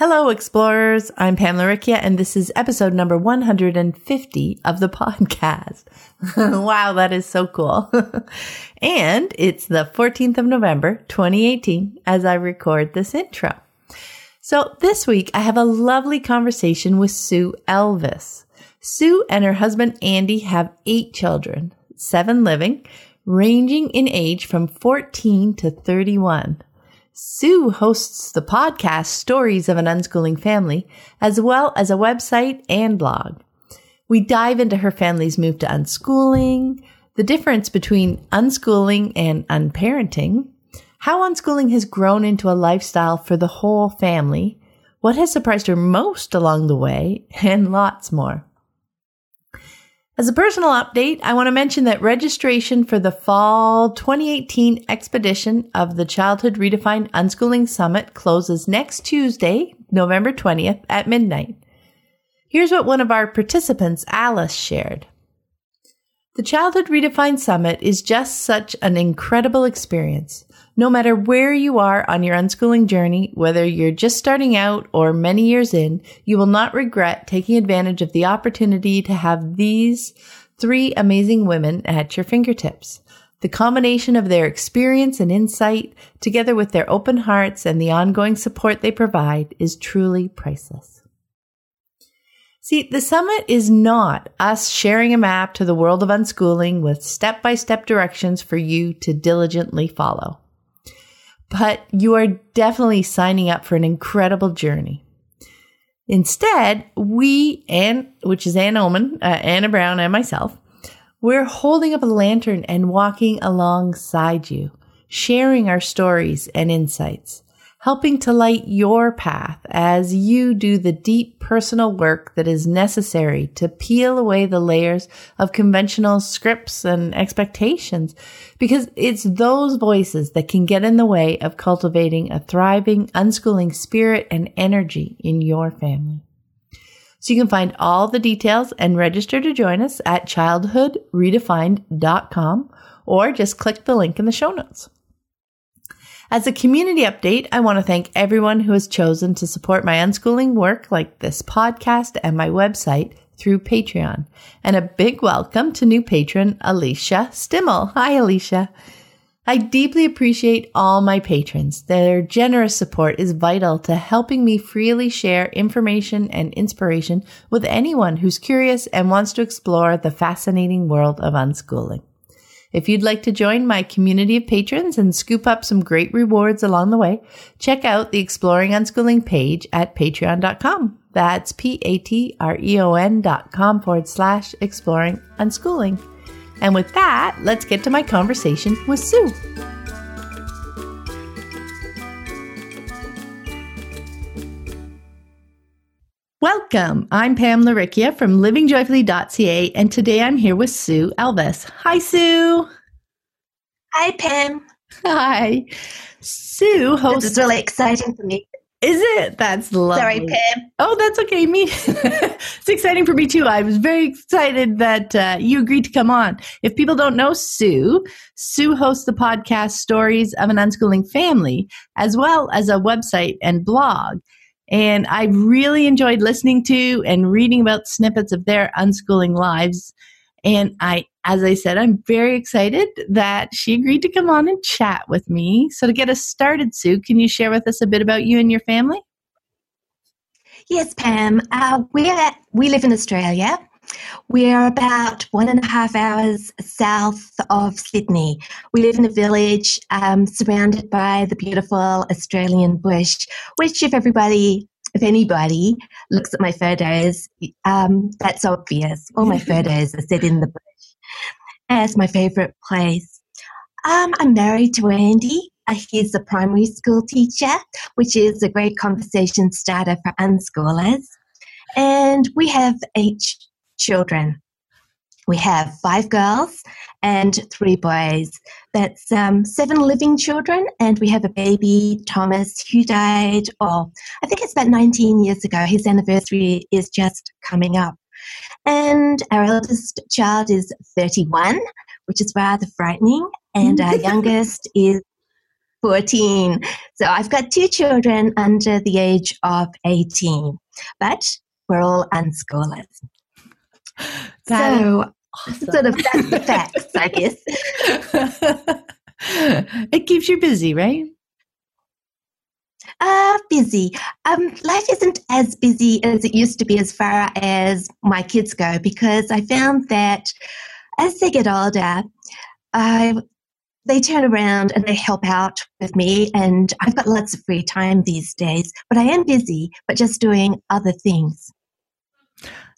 Hello, explorers. I'm Pamela Laricchia, and this is episode number 150 of the podcast. wow, that is so cool. and it's the 14th of November, 2018, as I record this intro. So this week, I have a lovely conversation with Sue Elvis. Sue and her husband Andy have eight children, seven living, ranging in age from 14 to 31. Sue hosts the podcast Stories of an Unschooling Family, as well as a website and blog. We dive into her family's move to unschooling, the difference between unschooling and unparenting, how unschooling has grown into a lifestyle for the whole family, what has surprised her most along the way, and lots more. As a personal update, I want to mention that registration for the fall 2018 expedition of the Childhood Redefined Unschooling Summit closes next Tuesday, November 20th at midnight. Here's what one of our participants, Alice, shared. The Childhood Redefined Summit is just such an incredible experience. No matter where you are on your unschooling journey, whether you're just starting out or many years in, you will not regret taking advantage of the opportunity to have these three amazing women at your fingertips. The combination of their experience and insight, together with their open hearts and the ongoing support they provide, is truly priceless. See, the summit is not us sharing a map to the world of unschooling with step by step directions for you to diligently follow but you are definitely signing up for an incredible journey. Instead, we, and which is Anne Ohman, uh, Anna Brown, and myself, we're holding up a lantern and walking alongside you, sharing our stories and insights helping to light your path as you do the deep personal work that is necessary to peel away the layers of conventional scripts and expectations. Because it's those voices that can get in the way of cultivating a thriving, unschooling spirit and energy in your family. So you can find all the details and register to join us at childhoodredefined.com or just click the link in the show notes. As a community update, I want to thank everyone who has chosen to support my unschooling work like this podcast and my website through Patreon. And a big welcome to new patron Alicia Stimmel. Hi, Alicia. I deeply appreciate all my patrons. Their generous support is vital to helping me freely share information and inspiration with anyone who's curious and wants to explore the fascinating world of unschooling. If you'd like to join my community of patrons and scoop up some great rewards along the way, check out the Exploring Unschooling page at patreon.com. That's P-A-T-R-E-O-N dot com forward slash exploring unschooling. And with that, let's get to my conversation with Sue. Welcome. I'm Pam Laricchia from livingjoyfully.ca, and today I'm here with Sue Elvis. Hi, Sue. Hi, Pam. Hi. Sue hosts. This is really exciting for me. Is it? That's lovely. Sorry, Pam. Oh, that's okay. Me, it's exciting for me too. I was very excited that uh, you agreed to come on. If people don't know Sue, Sue hosts the podcast Stories of an Unschooling Family, as well as a website and blog. And I really enjoyed listening to and reading about snippets of their unschooling lives. And I, as I said, I'm very excited that she agreed to come on and chat with me. So to get us started, Sue, can you share with us a bit about you and your family? Yes, Pam. Uh, we we live in Australia. We're about one and a half hours south of Sydney. We live in a village um, surrounded by the beautiful Australian bush, which, if everybody, if anybody looks at my photos, um, that's obvious. All my photos are set in the bush. It's my favourite place. Um, I'm married to Andy. uh, he's a primary school teacher, which is a great conversation starter for unschoolers. And we have eight children. We have five girls and three boys. That's um, seven living children, and we have a baby, Thomas, who died, oh, I think it's about 19 years ago. His anniversary is just coming up. And our eldest child is 31, which is rather frightening, and our youngest is 14. So I've got two children under the age of 18, but we're all unschoolers. So awesome. sort of that's the facts, I guess. it keeps you busy, right? Uh, busy. Um, life isn't as busy as it used to be as far as my kids go because I found that as they get older, I they turn around and they help out with me and I've got lots of free time these days, but I am busy, but just doing other things.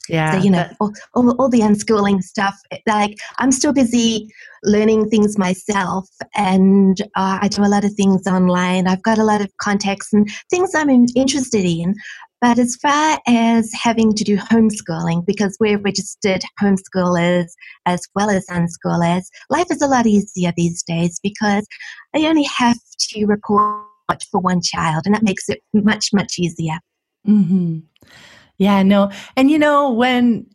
Yeah. So, you know, all, all, all, the unschooling stuff, like I'm still busy learning things myself and uh, I do a lot of things online. I've got a lot of contacts and things I'm interested in. But as far as having to do homeschooling, because we're registered homeschoolers as well as unschoolers, life is a lot easier these days because I only have to report for one child and that makes it much, much easier. Mm-hmm. Yeah, no. And you know, when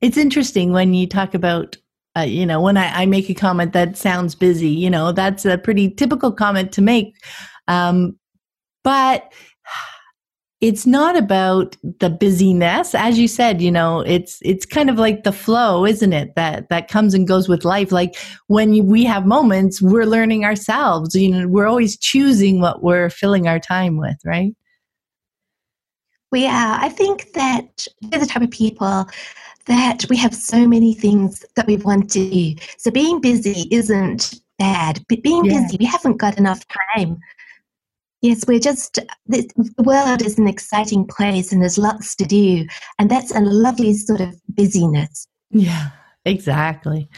it's interesting when you talk about, uh, you know, when I, I, make a comment that sounds busy, you know, that's a pretty typical comment to make. Um, but it's not about the busyness as you said you know it's it's kind of like the flow isn't it that that comes and goes with life like when we have moments we're learning ourselves you know we're always choosing what we're filling our time with right we are. I think that we're the type of people that we have so many things that we want to do. So being busy isn't bad, but being yeah. busy, we haven't got enough time. Yes, we're just, the world is an exciting place and there's lots to do. And that's a lovely sort of busyness. Yeah, exactly.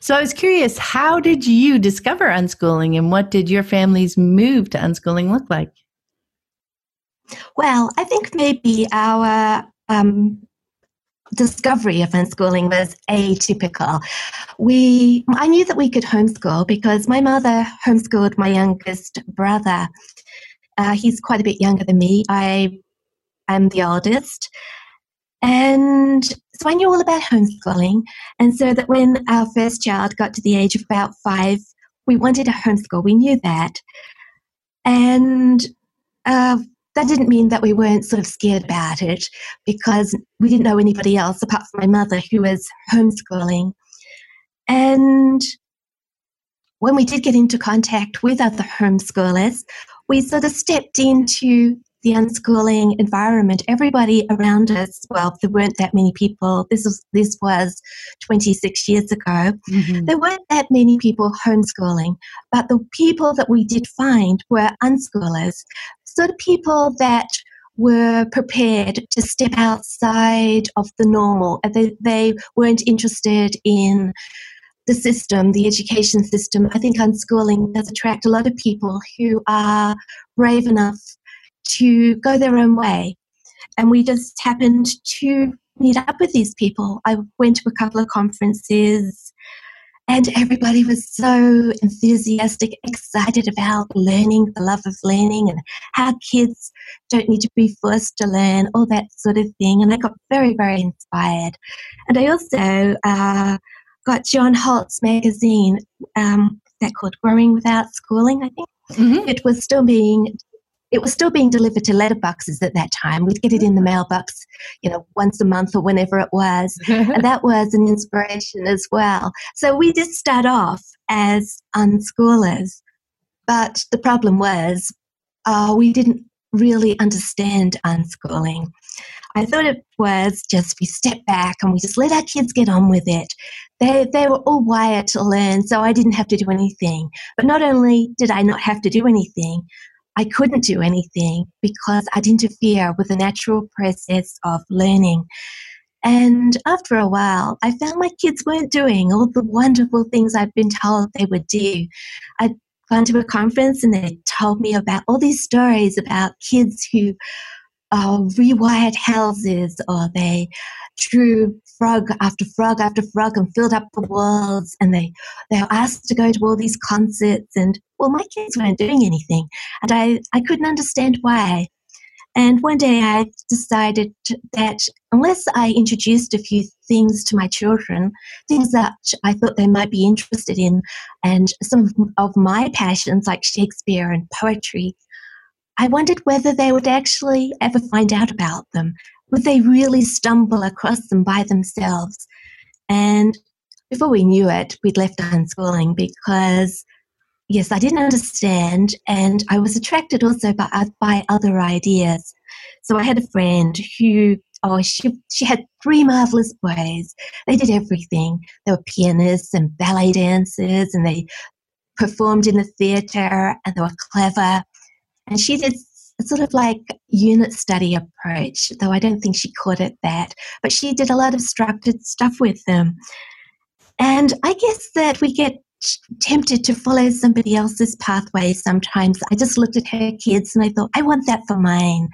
So I was curious, how did you discover unschooling and what did your family's move to unschooling look like? Well, I think maybe our um, discovery of unschooling was atypical. We, I knew that we could homeschool because my mother homeschooled my youngest brother. Uh, he's quite a bit younger than me. I am the oldest. And so I knew all about homeschooling. And so that when our first child got to the age of about five, we wanted to homeschool. We knew that. And uh, that didn't mean that we weren't sort of scared about it because we didn't know anybody else apart from my mother who was homeschooling. And when we did get into contact with other homeschoolers, we sort of stepped into the unschooling environment. Everybody around us, well, there weren't that many people. This was this was 26 years ago. Mm-hmm. There weren't that many people homeschooling, but the people that we did find were unschoolers sort of people that were prepared to step outside of the normal. Uh, they, they weren't interested in the system, the education system. I think unschooling does attract a lot of people who are brave enough to go their own way. And we just happened to meet up with these people. I went to a couple of conferences and everybody was so enthusiastic, excited about learning, the love of learning, and how kids don't need to be forced to learn, all that sort of thing. And I got very, very inspired. And I also uh, got John Holt's magazine, um, that called Growing Without Schooling, I think. Mm-hmm. It was still being it was still being delivered to letterboxes at that time. We'd get it in the mailbox, you know, once a month or whenever it was. and that was an inspiration as well. So we did start off as unschoolers. But the problem was uh, we didn't really understand unschooling. I thought it was just we step back and we just let our kids get on with it. They, they were all wired to learn, so I didn't have to do anything. But not only did I not have to do anything, I couldn't do anything because I'd interfere with the natural process of learning. And after a while, I found my kids weren't doing all the wonderful things I'd been told they would do. I'd gone to a conference and they told me about all these stories about kids who uh, rewired houses or they drew frog after frog after frog and filled up the walls and they they were asked to go to all these concerts and well my kids weren't doing anything and I, I couldn't understand why. And one day I decided that unless I introduced a few things to my children, things that I thought they might be interested in, and some of my passions like Shakespeare and poetry, I wondered whether they would actually ever find out about them. Would they really stumble across them by themselves? And before we knew it, we'd left unschooling because yes, I didn't understand, and I was attracted also by uh, by other ideas. So I had a friend who, oh, she she had three marvelous boys. They did everything. They were pianists and ballet dancers, and they performed in the theatre, and they were clever. And she did sort of like unit study approach, though I don't think she called it that. But she did a lot of structured stuff with them. And I guess that we get tempted to follow somebody else's pathway sometimes. I just looked at her kids and I thought, I want that for mine.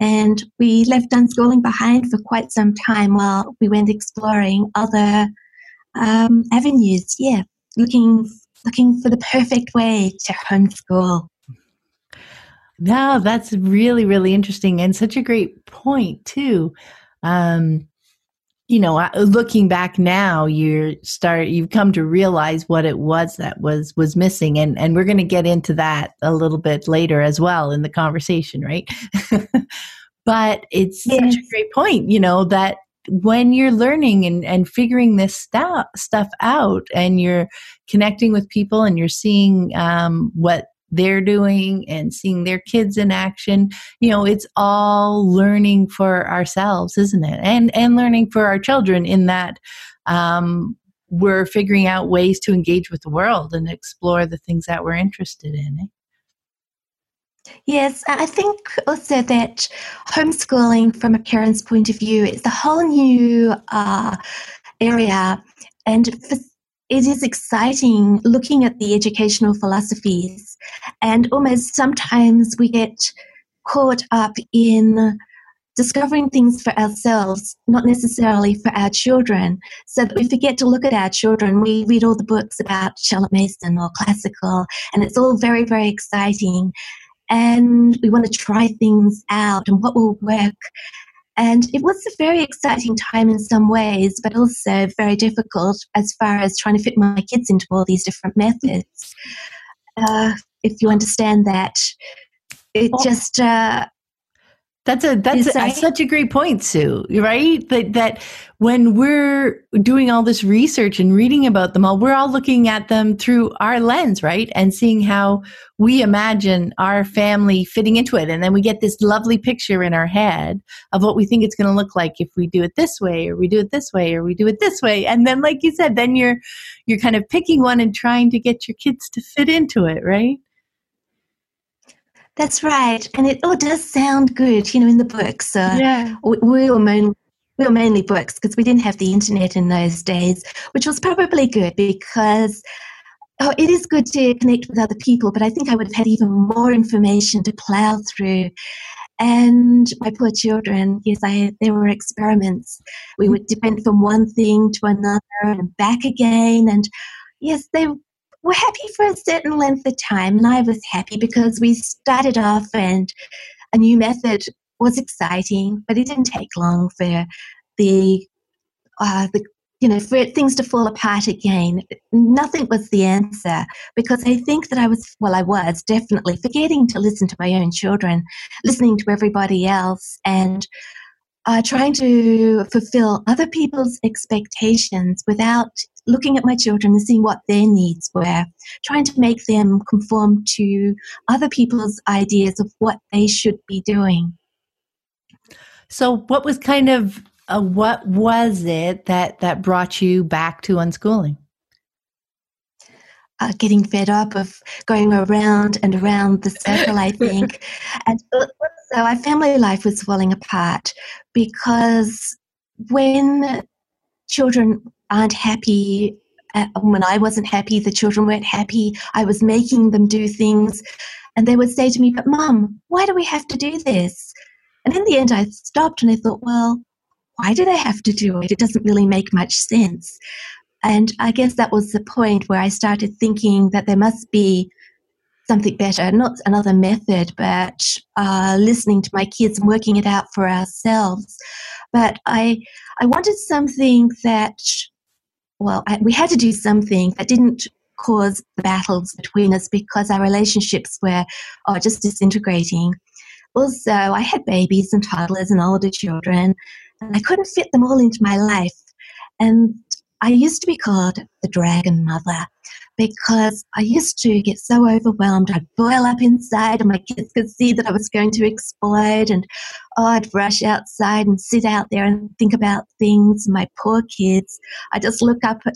And we left unschooling behind for quite some time while we went exploring other um, avenues. Yeah, looking looking for the perfect way to homeschool. No, that's really really interesting and such a great point too. Um, you know looking back now you start you've come to realize what it was that was was missing and and we're going to get into that a little bit later as well in the conversation right but it's yes. such a great point you know that when you're learning and, and figuring this stuff stuff out and you're connecting with people and you're seeing um, what they're doing and seeing their kids in action you know it's all learning for ourselves isn't it and and learning for our children in that um, we're figuring out ways to engage with the world and explore the things that we're interested in eh? Yes, I think also that homeschooling, from a parent's point of view, is a whole new uh, area. And for it is exciting looking at the educational philosophies, and almost sometimes we get caught up in discovering things for ourselves, not necessarily for our children, so that we forget to look at our children. We read all the books about Charlotte Mason or classical, and it's all very, very exciting. And we want to try things out and what will work. And it was a very exciting time in some ways, but also very difficult as far as trying to fit my kids into all these different methods. Uh, if you understand that, it just uh, that's a that's a, such a great point, Sue. Right? That that when we're doing all this research and reading about them all, we're all looking at them through our lens, right? And seeing how we imagine our family fitting into it, and then we get this lovely picture in our head of what we think it's going to look like if we do it this way, or we do it this way, or we do it this way. And then, like you said, then you're you're kind of picking one and trying to get your kids to fit into it, right? That's right, and it all does sound good, you know, in the books. Uh, yeah, we, we were mainly we were mainly books because we didn't have the internet in those days, which was probably good because oh, it is good to connect with other people. But I think I would have had even more information to plow through. And my poor children, yes, I there were experiments. We would depend from one thing to another and back again, and yes, they were happy for a certain length of time, and I was happy because we started off and a new method was exciting, but it didn't take long for the uh, the you know for things to fall apart again. Nothing was the answer because I think that I was well, I was definitely forgetting to listen to my own children, listening to everybody else, and uh, trying to fulfill other people's expectations without looking at my children and seeing what their needs were, trying to make them conform to other people's ideas of what they should be doing. So, what was kind of uh, what was it that that brought you back to unschooling? Uh, getting fed up of going around and around the circle, I think. and so our family life was falling apart because when children aren't happy Uh, when I wasn't happy, the children weren't happy. I was making them do things. And they would say to me, But mum, why do we have to do this? And in the end, I stopped and I thought, Well, why do they have to do it? It doesn't really make much sense. And I guess that was the point where I started thinking that there must be something better, not another method, but uh, listening to my kids and working it out for ourselves. But I, I wanted something that, well, I, we had to do something that didn't cause the battles between us because our relationships were oh, just disintegrating. Also, I had babies and toddlers and older children, and I couldn't fit them all into my life. And I used to be called the dragon mother because I used to get so overwhelmed. I'd boil up inside, and my kids could see that I was going to explode. And oh, I'd rush outside and sit out there and think about things. My poor kids. I just look up at,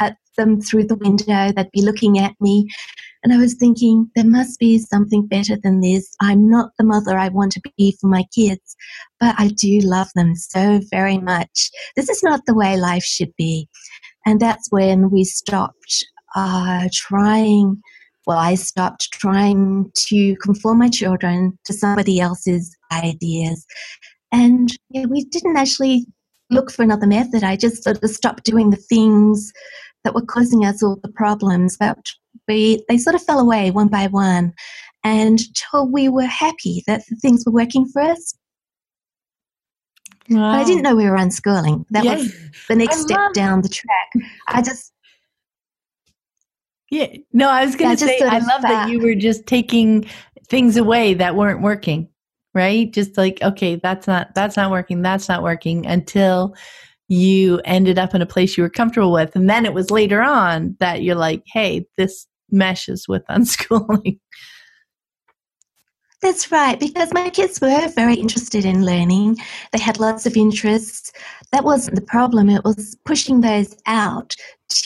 at them through the window. They'd be looking at me. And I was thinking, there must be something better than this. I'm not the mother I want to be for my kids, but I do love them so very much. This is not the way life should be. And that's when we stopped uh, trying, well, I stopped trying to conform my children to somebody else's ideas. And yeah, we didn't actually look for another method. I just sort of stopped doing the things that were causing us all the problems. But we, they sort of fell away one by one until we were happy that the things were working for us. Wow. But I didn't know we were unschooling. That yes. was the next I step down the track. I just yeah. No, I was going to say, I love that you were just taking things away that weren't working, right? Just like, okay, that's not, that's not working. That's not working until you ended up in a place you were comfortable with. And then it was later on that you're like, hey, this meshes with unschooling. That's right, because my kids were very interested in learning. They had lots of interests. That wasn't the problem, it was pushing those out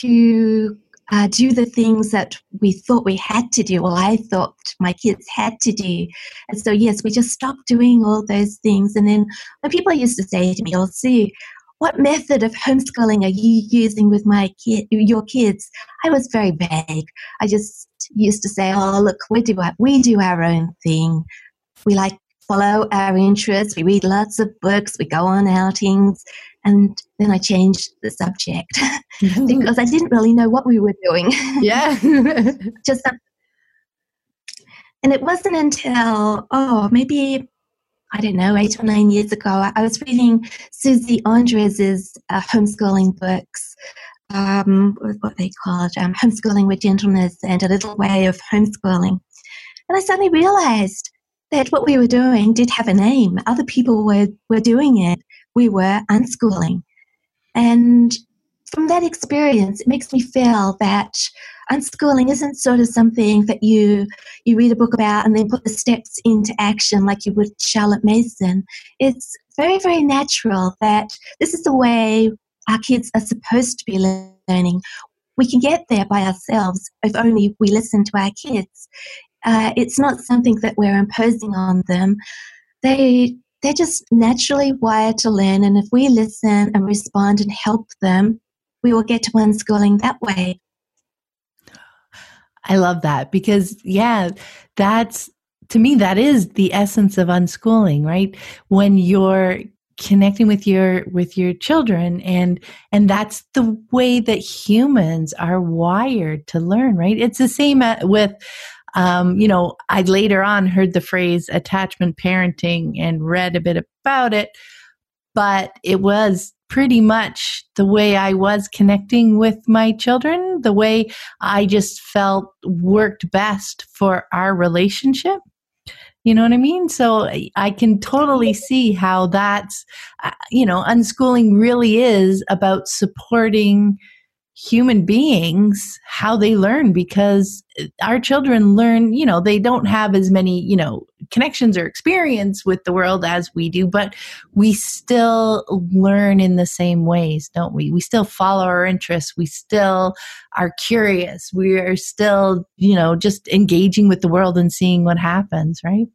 to uh, do the things that we thought we had to do. Well, I thought my kids had to do. And so, yes, we just stopped doing all those things. And then when people used to say to me, Oh, Sue, what method of homeschooling are you using with my kid, your kids? I was very vague. I just used to say, "Oh, look, we do our, we do our own thing. We like follow our interests. We read lots of books. We go on outings, and then I changed the subject because I didn't really know what we were doing. Yeah. Just and it wasn't until oh maybe I don't know eight or nine years ago I was reading Suzie Andres's uh, homeschooling books. Um, what they called um, homeschooling with gentleness and a little way of homeschooling, and I suddenly realized that what we were doing did have a name. Other people were were doing it, we were unschooling. And from that experience, it makes me feel that unschooling isn't sort of something that you you read a book about and then put the steps into action like you would Charlotte Mason. It's very, very natural that this is the way our kids are supposed to be learning. We can get there by ourselves if only we listen to our kids. Uh, it's not something that we're imposing on them. They they're just naturally wired to learn. And if we listen and respond and help them, we will get to unschooling that way. I love that because, yeah, that's to me, that is the essence of unschooling, right? When you're connecting with your with your children and and that's the way that humans are wired to learn right it's the same with um, you know, I later on heard the phrase attachment parenting and read a bit about it, but it was pretty much the way I was connecting with my children, the way I just felt worked best for our relationship. You know what I mean? So I can totally see how that's, uh, you know, unschooling really is about supporting human beings how they learn because our children learn you know they don't have as many you know connections or experience with the world as we do but we still learn in the same ways don't we? We still follow our interests. We still are curious. We are still you know just engaging with the world and seeing what happens right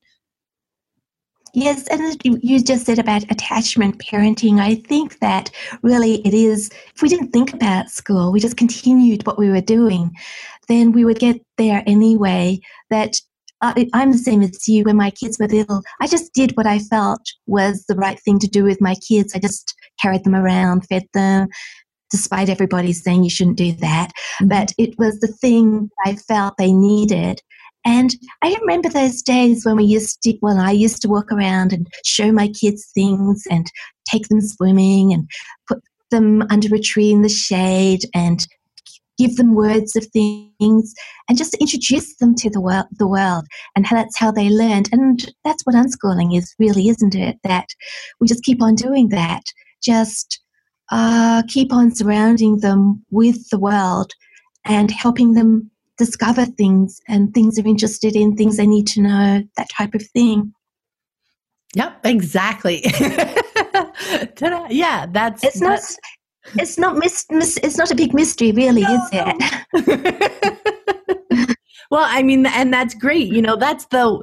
Yes, and you just said about attachment parenting. I think that really it is, if we didn't think about school, we just continued what we were doing, then we would get there anyway. That I, I'm the same as you when my kids were little. I just did what I felt was the right thing to do with my kids. I just carried them around, fed them, despite everybody saying you shouldn't do that. Mm-hmm. But it was the thing I felt they needed. And I remember those days when we used to, well, I used to walk around and show my kids things and take them swimming and put them under a tree in the shade and give them words of things and just introduce them to the world, the world. And that's how they learned. And that's what unschooling is really, isn't it? That we just keep on doing that. Just uh, keep on surrounding them with the world and helping them discover things and things they're interested in, things they need to know, that type of thing. Yep, exactly. yeah, that's it's not it's not mis, mis, it's not a big mystery really, no. is it? well, I mean and that's great. You know, that's the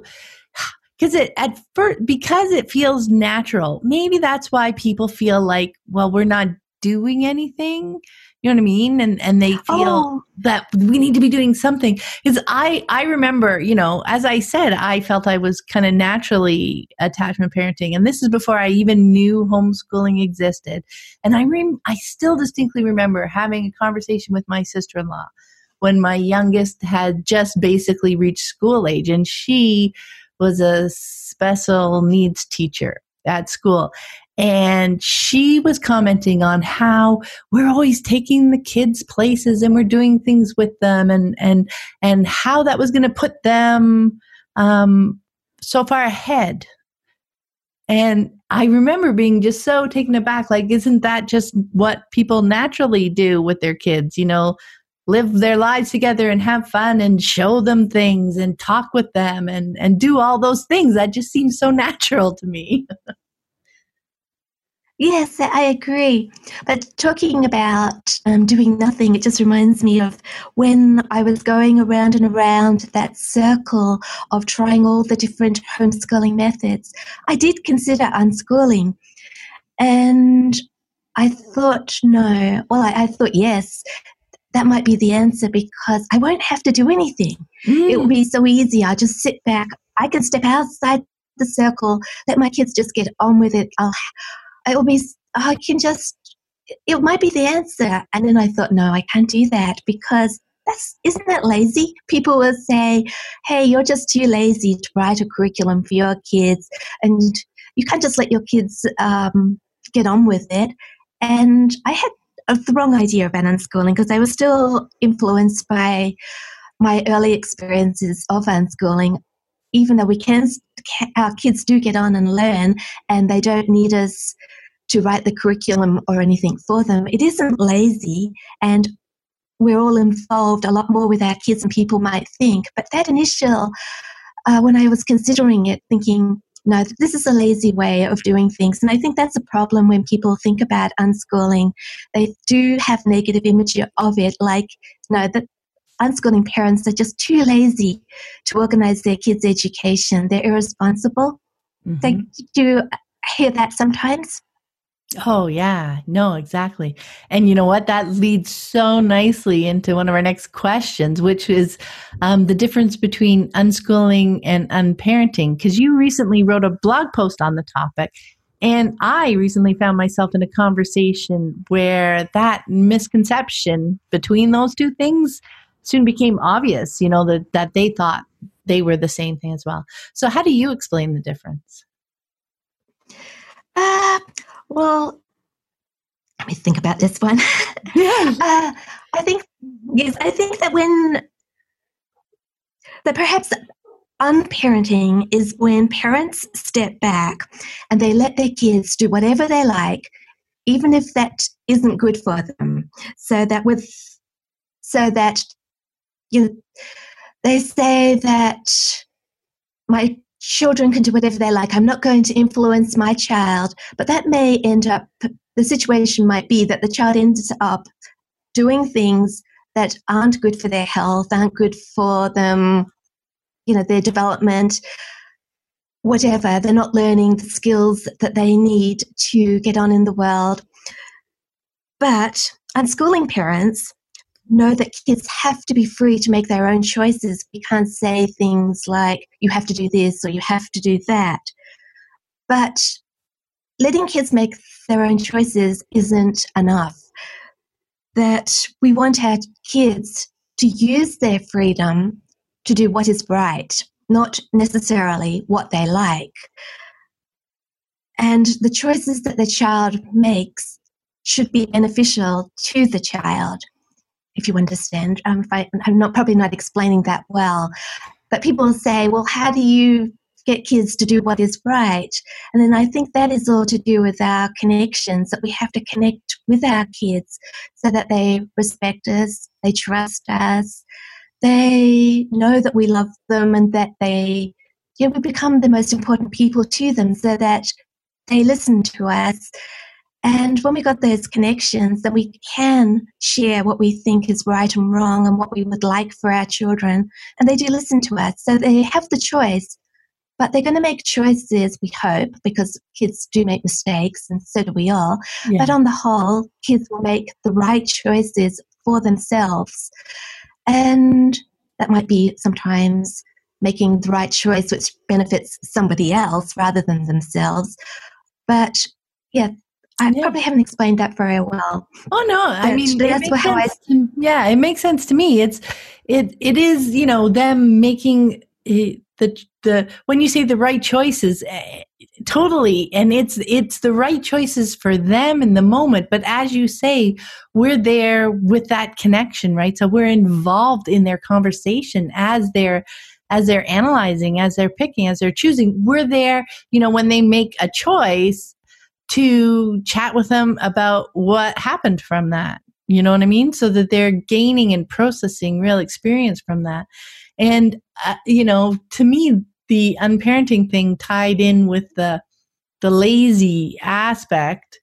because it at first because it feels natural. Maybe that's why people feel like, well, we're not doing anything you know what I mean? And and they feel oh. that we need to be doing something. Because I I remember, you know, as I said, I felt I was kind of naturally attachment parenting, and this is before I even knew homeschooling existed. And I rem- I still distinctly remember having a conversation with my sister in law when my youngest had just basically reached school age, and she was a special needs teacher at school and she was commenting on how we're always taking the kids places and we're doing things with them and and and how that was going to put them um, so far ahead. And i remember being just so taken aback like isn't that just what people naturally do with their kids you know? Live their lives together and have fun and show them things and talk with them and and do all those things. That just seems so natural to me Yes, I agree. But talking about um, doing nothing, it just reminds me of when I was going around and around that circle of trying all the different homeschooling methods. I did consider unschooling. And I thought, no. Well, I, I thought, yes, that might be the answer because I won't have to do anything. Mm. It will be so easy. I'll just sit back. I can step outside the circle, let my kids just get on with it. I'll it will be I can just it might be the answer. And then I thought, no, I can't do that because that's isn't that lazy? People will say, Hey, you're just too lazy to write a curriculum for your kids and you can't just let your kids um, get on with it. And I had the wrong idea about unschooling because I was still influenced by my early experiences of unschooling even though we can, our kids do get on and learn and they don't need us to write the curriculum or anything for them, it isn't lazy and we're all involved a lot more with our kids than people might think. But that initial, uh, when I was considering it, thinking, no, this is a lazy way of doing things. And I think that's a problem when people think about unschooling. They do have negative image of it, like, no, that unschooling parents are just too lazy to organize their kids' education. They're irresponsible. Mm-hmm. They do hear that sometimes. Oh, yeah. No, exactly. And you know what? That leads so nicely into one of our next questions, which is um, the difference between unschooling and unparenting. Because you recently wrote a blog post on the topic. And I recently found myself in a conversation where that misconception between those two things soon became obvious, you know, that, that they thought they were the same thing as well. So, how do you explain the difference? Uh, well, let me think about this one. Yeah. uh, I think, yes, I think that when, that perhaps unparenting is when parents step back and they let their kids do whatever they like, even if that isn't good for them. So that with, so that you they say that my children can do whatever they like. I'm not going to influence my child, but that may end up, the situation might be that the child ends up doing things that aren't good for their health, aren't good for them, you know, their development. whatever. They're not learning the skills that they need to get on in the world. But unschooling parents know that kids have to be free to make their own choices. We can't say things like, you have to do this or you have to do that. But letting kids make their own choices isn't enough. That we want our kids to use their freedom to do what is right, not necessarily what they like. And the choices that the child makes should be beneficial to the child if you understand. Um, I, I'm not probably not explaining that well, but people say, well, how do you get kids to do what is right? And then I think that is all to do with our connections, that we have to connect with our kids so that they respect us, they trust us, they know that we love them, and that they, know, we become the most important people to them so that they listen to us and when we got those connections, that we can share what we think is right and wrong and what we would like for our children. And they do listen to us. So they have the choice, but they're going to make choices, we hope, because kids do make mistakes and so do we all. Yeah. But on the whole, kids will make the right choices for themselves. And that might be sometimes making the right choice which benefits somebody else rather than themselves. But yeah, I yeah. probably haven't explained that very well. Oh no, I mean that's how I. To, yeah, it makes sense to me. It's it it is you know them making it, the the when you say the right choices, eh, totally, and it's it's the right choices for them in the moment. But as you say, we're there with that connection, right? So we're involved in their conversation as they're as they're analyzing, as they're picking, as they're choosing. We're there, you know, when they make a choice to chat with them about what happened from that. You know what I mean? So that they're gaining and processing real experience from that. And, uh, you know, to me, the unparenting thing tied in with the, the lazy aspect,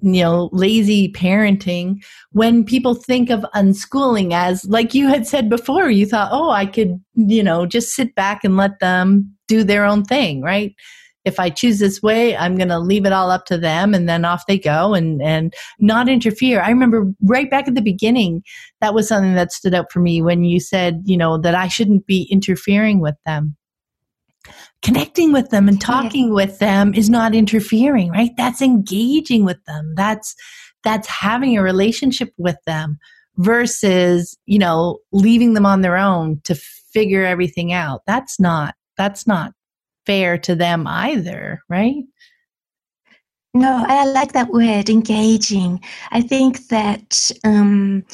you know, lazy parenting, when people think of unschooling as, like you had said before, you thought, oh, I could, you know, just sit back and let them do their own thing, right? If I choose this way, I'm going to leave it all up to them and then off they go and, and not interfere. I remember right back at the beginning, that was something that stood out for me when you said, you know, that I shouldn't be interfering with them. Connecting with them and talking with them is not interfering, right? That's engaging with them. That's, that's having a relationship with them versus, you know, leaving them on their own to figure everything out. That's not, that's not fair to them either, right? No, I like that word, engaging. I think that um,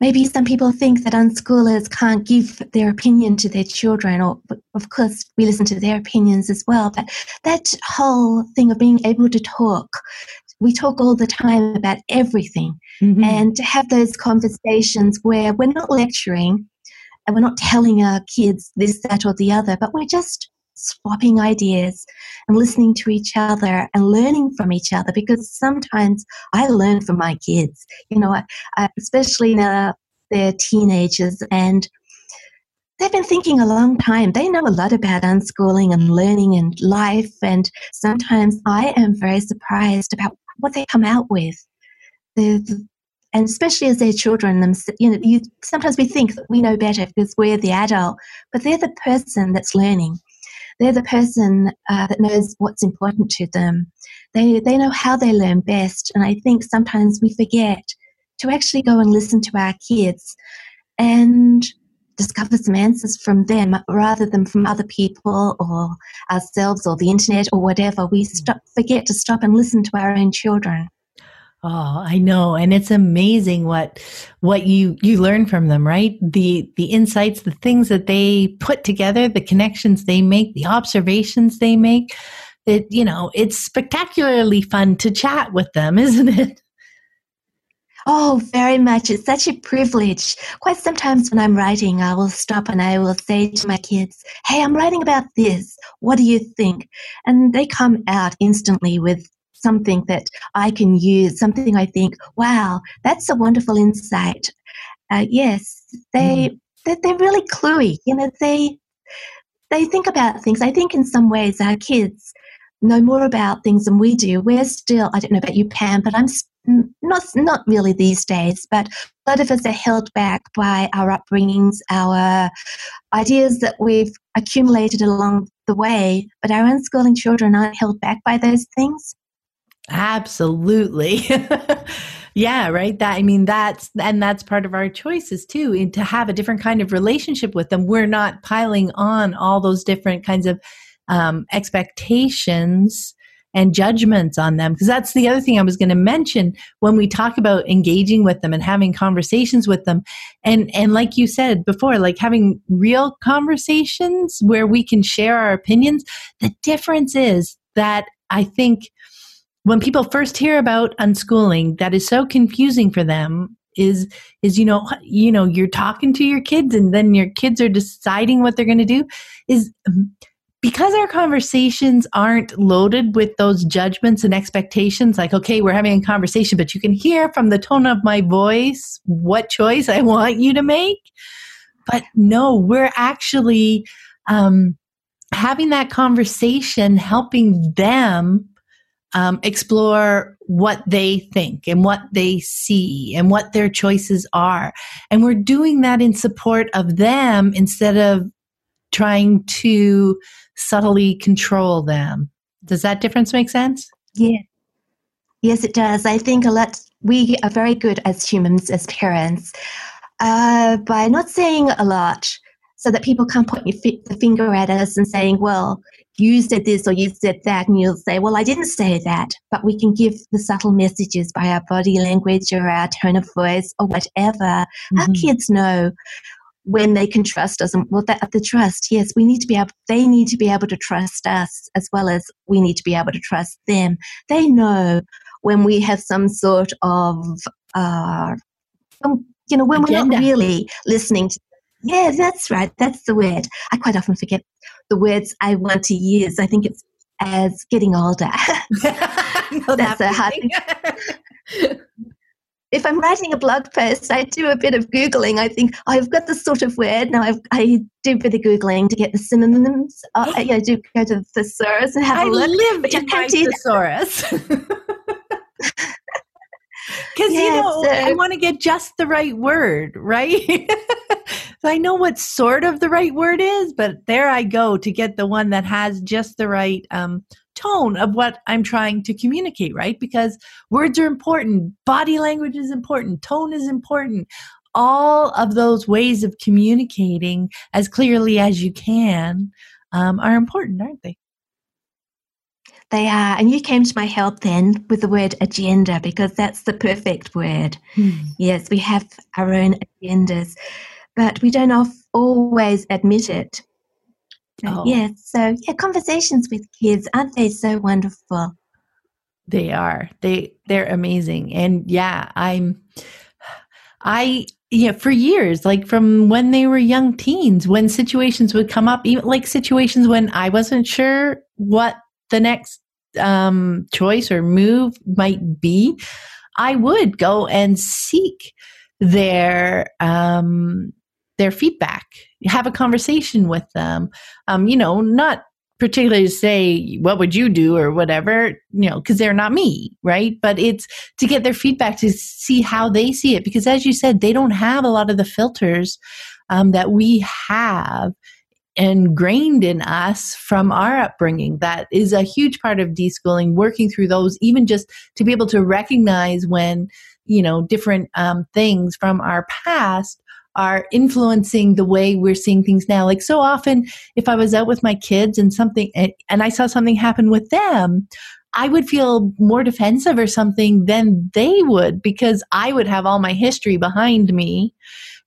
maybe some people think that unschoolers can't give their opinion to their children, or of course, we listen to their opinions as well. But that whole thing of being able to talk, we talk all the time about everything, mm-hmm. and to have those conversations where we're not lecturing and we're not telling our kids this, that, or the other, but we're just swapping ideas and listening to each other and learning from each other because sometimes I learn from my kids, you know, especially now they're teenagers and they've been thinking a long time. They know a lot about unschooling and learning and life. And sometimes I am very surprised about what they come out with. The, and especially as they're children, you know, you, sometimes we think that we know better because we're the adult, but they're the person that's learning. They're the person uh, that knows what's important to them. They, they know how they learn best. And I think sometimes we forget to actually go and listen to our kids and discover some answers from them rather than from other people or ourselves or the internet or whatever. We stop, forget to stop and listen to our own children. Oh, I know. And it's amazing what what you you learn from them, right? The the insights, the things that they put together, the connections they make, the observations they make. It you know, it's spectacularly fun to chat with them, isn't it? Oh, very much. It's such a privilege. Quite sometimes when I'm writing, I will stop and I will say to my kids, Hey, I'm writing about this. What do you think? And they come out instantly with something that I can use, something I think, wow, that's a wonderful insight. Uh, yes, they, mm. they they're really cluey. You know, they they think about things. I think in some ways our kids know more about things than we do. We're still, I don't know about you, Pam, but I'm not not really these days, but a lot of us are held back by our upbringings, our ideas that we've accumulated along the way. But our unschooling children aren't held back by those things. Absolutely. yeah, right. That I mean that's and that's part of our choices too, to have a different kind of relationship with them. We're not piling on all those different kinds of um, expectations and judgments on them because that's the other thing I was going to mention when we talk about engaging with them and having conversations with them and and like you said before like having real conversations where we can share our opinions the difference is that I think when people first hear about unschooling that is so confusing for them is is you know you know you're talking to your kids and then your kids are deciding what they're going to do is because our conversations aren't loaded with those judgments and expectations, like, okay, we're having a conversation, but you can hear from the tone of my voice what choice I want you to make. But no, we're actually um, having that conversation, helping them um, explore what they think and what they see and what their choices are. And we're doing that in support of them instead of trying to subtly control them. Does that difference make sense? Yeah. Yes, it does. I think a lot, we are very good as humans, as parents, uh, by not saying a lot so that people can't point the finger at us and saying, well, you said this or you said that, and you'll say, well, I didn't say that. But we can give the subtle messages by our body language or our tone of voice or whatever. Mm-hmm. Our kids know when they can trust us and well that the trust yes we need to be able they need to be able to trust us as well as we need to be able to trust them they know when we have some sort of uh um, you know when Agenda. we're not really listening to yeah that's right that's the word i quite often forget the words i want to use i think it's as getting older no, that's a hard thing if I'm writing a blog post, I do a bit of Googling. I think oh, I've got this sort of word. Now I've, i do a bit of Googling to get the synonyms. Uh, I, I do go to the thesaurus and have I a look. I live in my thesaurus. Because yeah, you know, so, I want to get just the right word, right? I know what sort of the right word is, but there I go to get the one that has just the right um, tone of what I'm trying to communicate, right? Because words are important, body language is important, tone is important. All of those ways of communicating as clearly as you can um, are important, aren't they? They are. And you came to my help then with the word agenda because that's the perfect word. Hmm. Yes, we have our own agendas, but we don't always admit it. Oh. Yeah. So yeah, conversations with kids aren't they so wonderful? They are. They they're amazing. And yeah, I'm I yeah, for years, like from when they were young teens, when situations would come up, even like situations when I wasn't sure what the next um, choice or move might be, I would go and seek their um, their feedback, have a conversation with them. Um, you know, not particularly say what would you do or whatever you know because they're not me right but it's to get their feedback to see how they see it because as you said they don't have a lot of the filters um, that we have ingrained in us from our upbringing that is a huge part of deschooling working through those even just to be able to recognize when you know different um, things from our past are influencing the way we're seeing things now. Like so often, if I was out with my kids and something, eh, and I saw something happen with them, I would feel more defensive or something than they would because I would have all my history behind me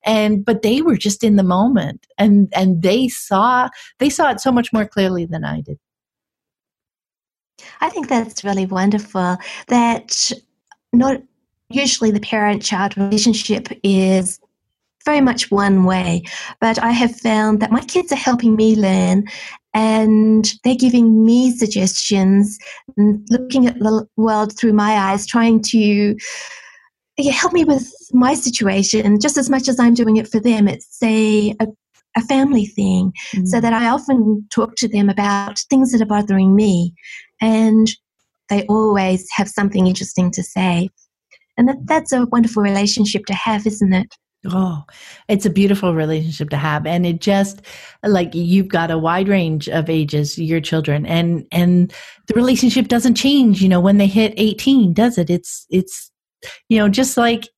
and but they were just in the moment and and they saw they saw it so much more clearly than I did. I think that's really wonderful that not usually the parent child relationship is very much one way. But I have found that my kids are helping me learn and they're giving me suggestions, and looking at the world through my eyes, trying to yeah, help me with my situation just as much as I'm doing it for them. It's a, a, a family thing, mm. so that I often talk to them about things that are bothering me, and they always have something interesting to say. And that, that's a wonderful relationship to have, isn't it? Oh, it's a beautiful relationship to have. And it just like you've got a wide range of ages, your children, and and the relationship doesn't change, you know, when they hit 18, does it? It's it's you know, just like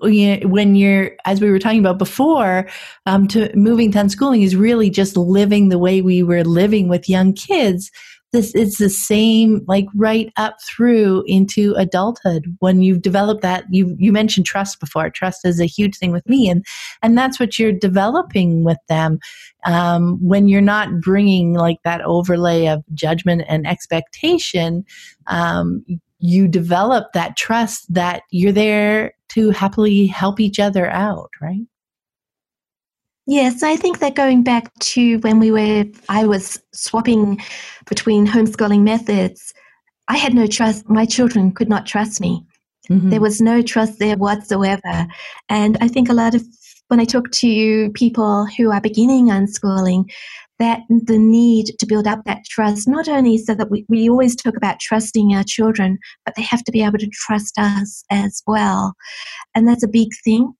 when you're as we were talking about before um, to moving to unschooling is really just living the way we were living with young kids this it's the same like right up through into adulthood. When you've developed that you you mentioned trust before. Trust is a huge thing with me and and that's what you're developing with them um, when you're not bringing like that overlay of judgment and expectation um, you develop that trust that you're there to happily help each other out right Yes, I think that going back to when we were, I was swapping between homeschooling methods, I had no trust. My children could not trust me. Mm-hmm. There was no trust there whatsoever. And I think a lot of, when I talk to people who are beginning unschooling, that the need to build up that trust, not only so that we, we always talk about trusting our children, but they have to be able to trust us as well. And that's a big thing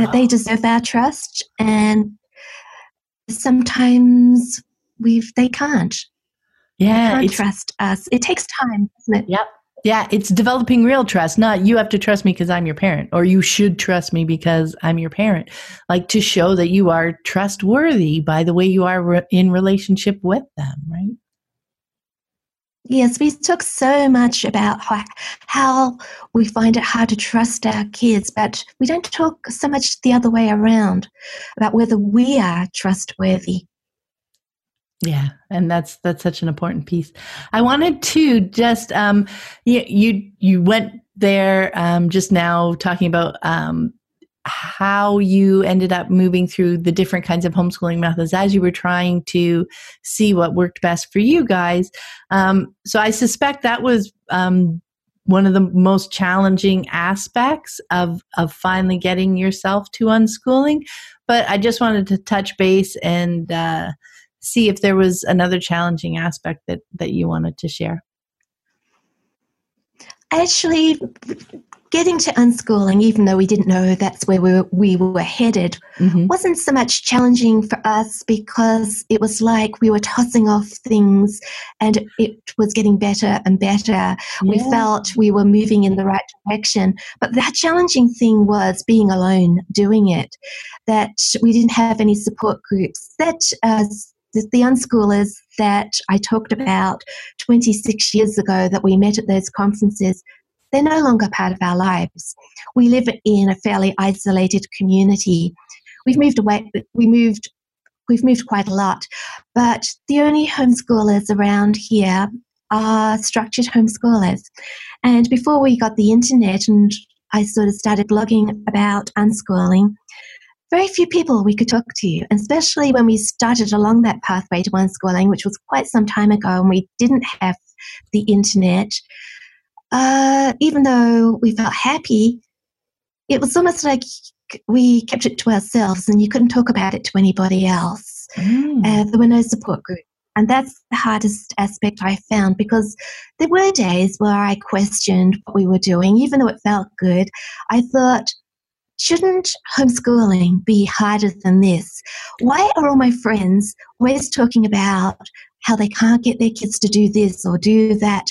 that they deserve our trust and sometimes we've they can't. Yeah they can't trust us. It takes time doesn't it? Yep. Yeah it's developing real trust not you have to trust me because i'm your parent or you should trust me because i'm your parent. Like to show that you are trustworthy by the way you are re- in relationship with them right Yes, we talk so much about how, we find it hard to trust our kids, but we don't talk so much the other way around about whether we are trustworthy. Yeah, and that's that's such an important piece. I wanted to just um, you, you went there um, just now talking about um, how you ended up moving through the different kinds of homeschooling methods as you were trying to see what worked best for you guys. Um, so I suspect that was um, one of the most challenging aspects of of finally getting yourself to unschooling. But I just wanted to touch base and uh, see if there was another challenging aspect that that you wanted to share. Actually, getting to unschooling, even though we didn't know that's where we were, we were headed, mm-hmm. wasn't so much challenging for us because it was like we were tossing off things and it was getting better and better. Yeah. We felt we were moving in the right direction. But that challenging thing was being alone doing it, that we didn't have any support groups. That uh, the, the unschoolers that I talked about 26 years ago that we met at those conferences they're no longer part of our lives. We live in a fairly isolated community. We've moved away, we moved, we've moved quite a lot, but the only homeschoolers around here are structured homeschoolers. And before we got the internet and I sort of started blogging about unschooling, very few people we could talk to, especially when we started along that pathway to unschooling, which was quite some time ago, and we didn't have the internet uh, even though we felt happy, it was almost like we kept it to ourselves and you couldn't talk about it to anybody else. Mm. Uh, there were no support groups. And that's the hardest aspect I found because there were days where I questioned what we were doing, even though it felt good. I thought, shouldn't homeschooling be harder than this? Why are all my friends always talking about how they can't get their kids to do this or do that?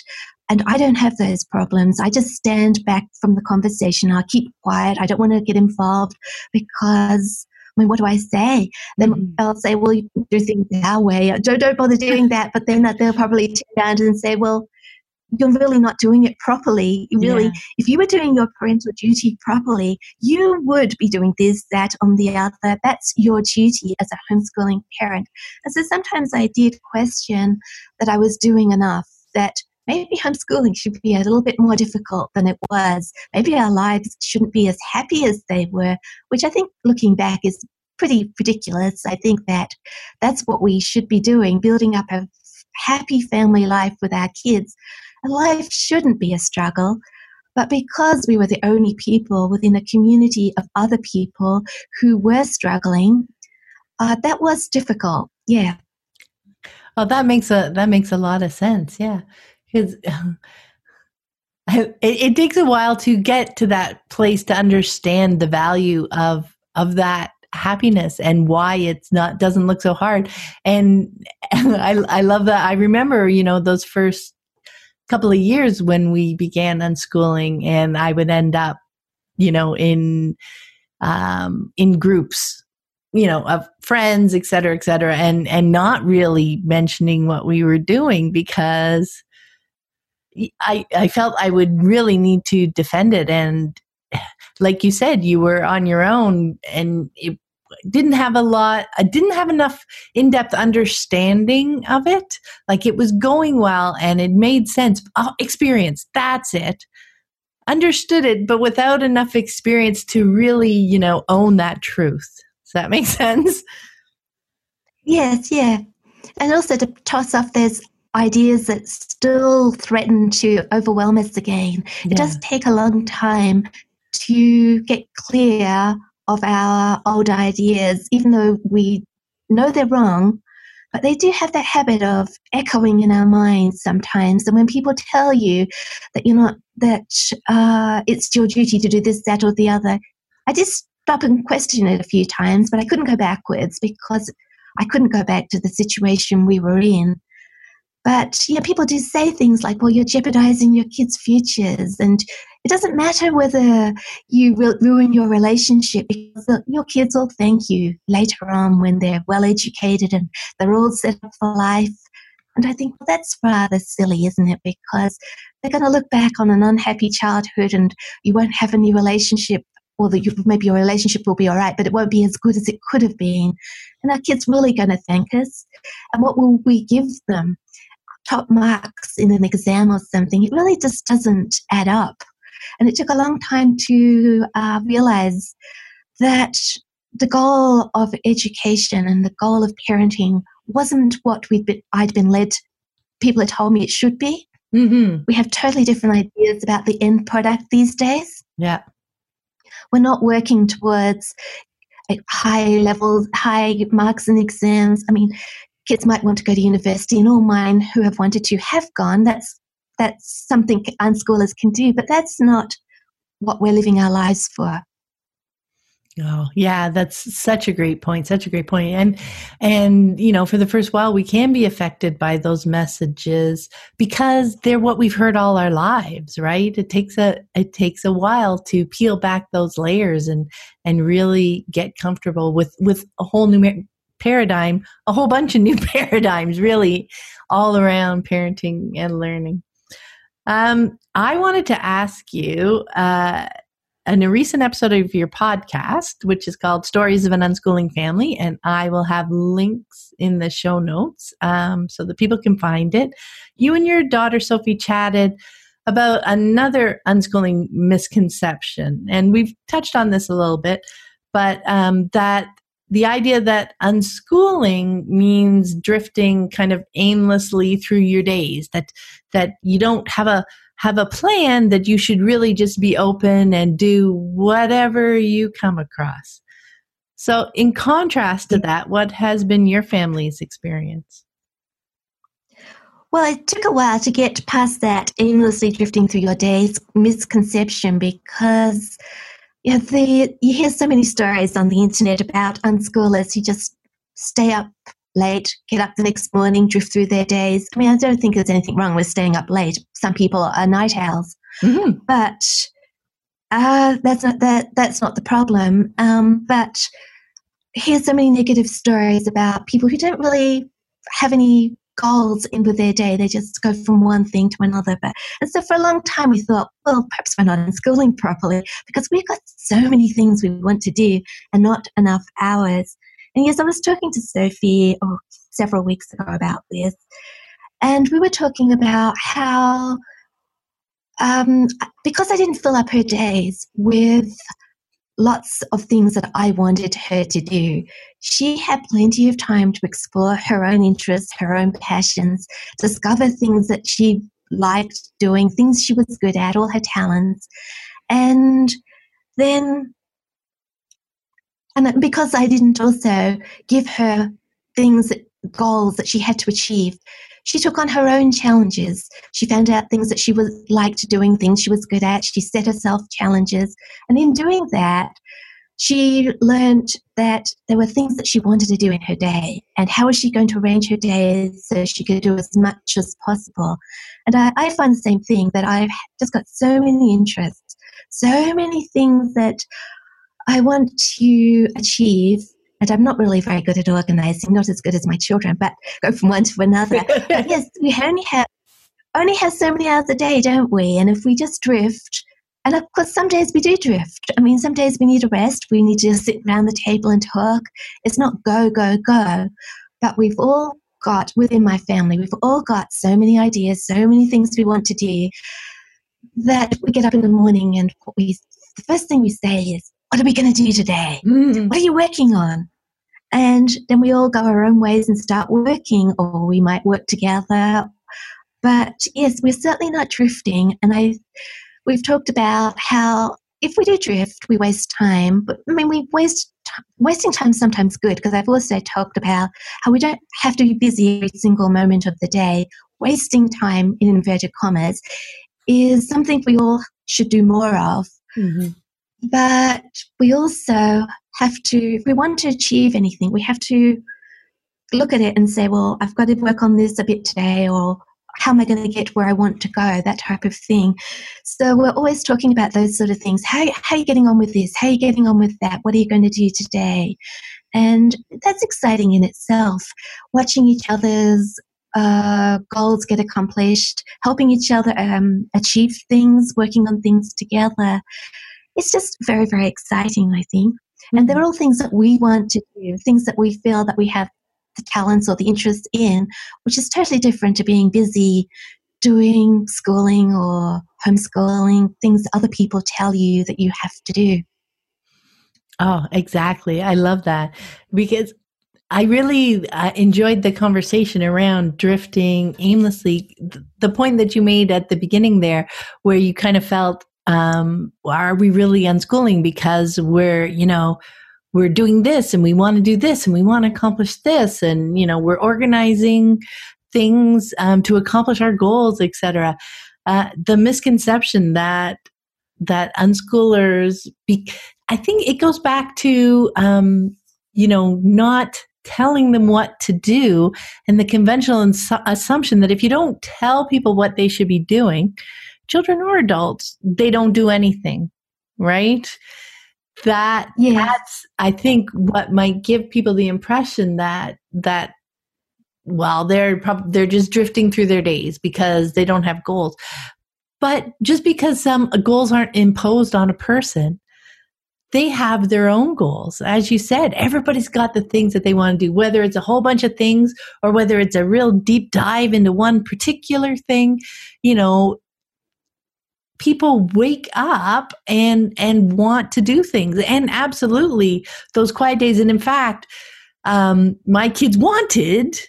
And I don't have those problems. I just stand back from the conversation. I keep quiet. I don't want to get involved because I mean, what do I say? Then mm-hmm. I'll say, well, you do things our way. Don't, don't bother doing that. But then they'll probably turn around and say, well, you're really not doing it properly. really, yeah. if you were doing your parental duty properly, you would be doing this, that, on the other. That's your duty as a homeschooling parent. And so sometimes I did question that I was doing enough, that maybe homeschooling should be a little bit more difficult than it was. Maybe our lives shouldn't be as happy as they were, which I think looking back is pretty ridiculous. I think that that's what we should be doing, building up a happy family life with our kids. And life shouldn't be a struggle. But because we were the only people within a community of other people who were struggling, uh, that was difficult. Yeah. Oh, that makes a that makes a lot of sense. Yeah, because it, it takes a while to get to that place to understand the value of of that happiness and why it's not doesn't look so hard. And, I, I love that. I remember you know those first couple of years when we began unschooling and i would end up you know in um in groups you know of friends et cetera et cetera and and not really mentioning what we were doing because i i felt i would really need to defend it and like you said you were on your own and it didn't have a lot i didn't have enough in-depth understanding of it like it was going well and it made sense oh, experience that's it understood it but without enough experience to really you know own that truth does that make sense? Yes, yeah. And also to toss off there's ideas that still threaten to overwhelm us again. Yeah. It does take a long time to get clear of our old ideas, even though we know they're wrong, but they do have that habit of echoing in our minds sometimes. And when people tell you that you're not, that uh, it's your duty to do this, that, or the other, I just stop and question it a few times, but I couldn't go backwards because I couldn't go back to the situation we were in. But you know, people do say things like, "Well, you're jeopardizing your kids' futures," and it doesn't matter whether you ruin your relationship because your kids will thank you later on when they're well educated and they're all set up for life. And I think well, that's rather silly, isn't it? Because they're going to look back on an unhappy childhood and you won't have any relationship or that you, maybe your relationship will be all right, but it won't be as good as it could have been. And our kids really going to thank us. And what will we give them? Top marks in an exam or something. It really just doesn't add up. And it took a long time to uh, realize that the goal of education and the goal of parenting wasn't what we'd been, I'd been led. People had told me it should be. Mm-hmm. We have totally different ideas about the end product these days. Yeah. We're not working towards high levels, high marks in exams. I mean, kids might want to go to university, and all mine who have wanted to have gone. That's that's something unschoolers can do, but that's not what we're living our lives for. Oh, yeah, that's such a great point. Such a great point. And and you know, for the first while we can be affected by those messages because they're what we've heard all our lives, right? It takes a it takes a while to peel back those layers and and really get comfortable with with a whole new paradigm, a whole bunch of new paradigms really all around parenting and learning. Um, I wanted to ask you uh, in a recent episode of your podcast, which is called Stories of an Unschooling Family, and I will have links in the show notes um, so that people can find it. You and your daughter Sophie chatted about another unschooling misconception, and we've touched on this a little bit, but um, that the idea that unschooling means drifting kind of aimlessly through your days that that you don't have a have a plan that you should really just be open and do whatever you come across. So, in contrast to that, what has been your family's experience? Well, it took a while to get past that aimlessly drifting through your days misconception because you, know, the, you hear so many stories on the internet about unschoolers who just stay up late, get up the next morning, drift through their days. I mean, I don't think there's anything wrong with staying up late. Some people are night owls, mm-hmm. but uh, that's not that. That's not the problem. Um, but here's so many negative stories about people who don't really have any goals in with their day. They just go from one thing to another. But and so for a long time we thought, well, perhaps we're not in schooling properly because we've got so many things we want to do and not enough hours. And yes, I was talking to Sophie oh, several weeks ago about this, and we were talking about how, um, because I didn't fill up her days with lots of things that I wanted her to do, she had plenty of time to explore her own interests, her own passions, discover things that she liked doing, things she was good at, all her talents. And then and because I didn't also give her things, goals that she had to achieve, she took on her own challenges. She found out things that she was liked doing, things she was good at. She set herself challenges. And in doing that, she learned that there were things that she wanted to do in her day and how was she going to arrange her day so she could do as much as possible and I, I, find the same thing that i've just got so many interests so many things that i want to achieve and i'm not really very good at organizing not as good as my children but go from one to another but yes we only have only have so many hours a day don't we and if we just drift and of course, some days we do drift. I mean, some days we need a rest. We need to sit around the table and talk. It's not go, go, go. But we've all got, within my family, we've all got so many ideas, so many things we want to do that we get up in the morning and we, the first thing we say is, What are we going to do today? Mm. What are you working on? And then we all go our own ways and start working, or we might work together. But yes, we're certainly not drifting. And I, we've talked about how if we do drift, we waste time. But I mean, we waste wasting time sometimes good because I've also talked about how we don't have to be busy every single moment of the day. Wasting time in inverted commas is something we all should do more of. Mm-hmm. But we also have to, if we want to achieve anything, we have to look at it and say, well, I've got to work on this a bit today, or how am I going to get where I want to go? That type of thing. So we're always talking about those sort of things. How, how are you getting on with this? How are you getting on with that? What are you going to do today? And that's exciting in itself. Watching each other's uh, goals get accomplished, helping each other um, achieve things, working on things together. It's just very, very exciting, I think. And they're mm-hmm. all things that we want to do, things that we feel that we have the talents or the interests in, which is totally different to being busy doing schooling or homeschooling, things other people tell you that you have to do. Oh, exactly. I love that because I really uh, enjoyed the conversation around drifting aimlessly. The point that you made at the beginning there, where you kind of felt, um, are we really unschooling? Because we're, you know, we're doing this and we want to do this and we want to accomplish this and you know we're organizing things um, to accomplish our goals etc uh, the misconception that that unschoolers be i think it goes back to um, you know not telling them what to do and the conventional ins- assumption that if you don't tell people what they should be doing children or adults. They don't do anything right? That yes. that's i think what might give people the impression that that well they're probably they're just drifting through their days because they don't have goals. But just because some uh, goals aren't imposed on a person they have their own goals. As you said everybody's got the things that they want to do whether it's a whole bunch of things or whether it's a real deep dive into one particular thing you know people wake up and and want to do things and absolutely those quiet days and in fact um, my kids wanted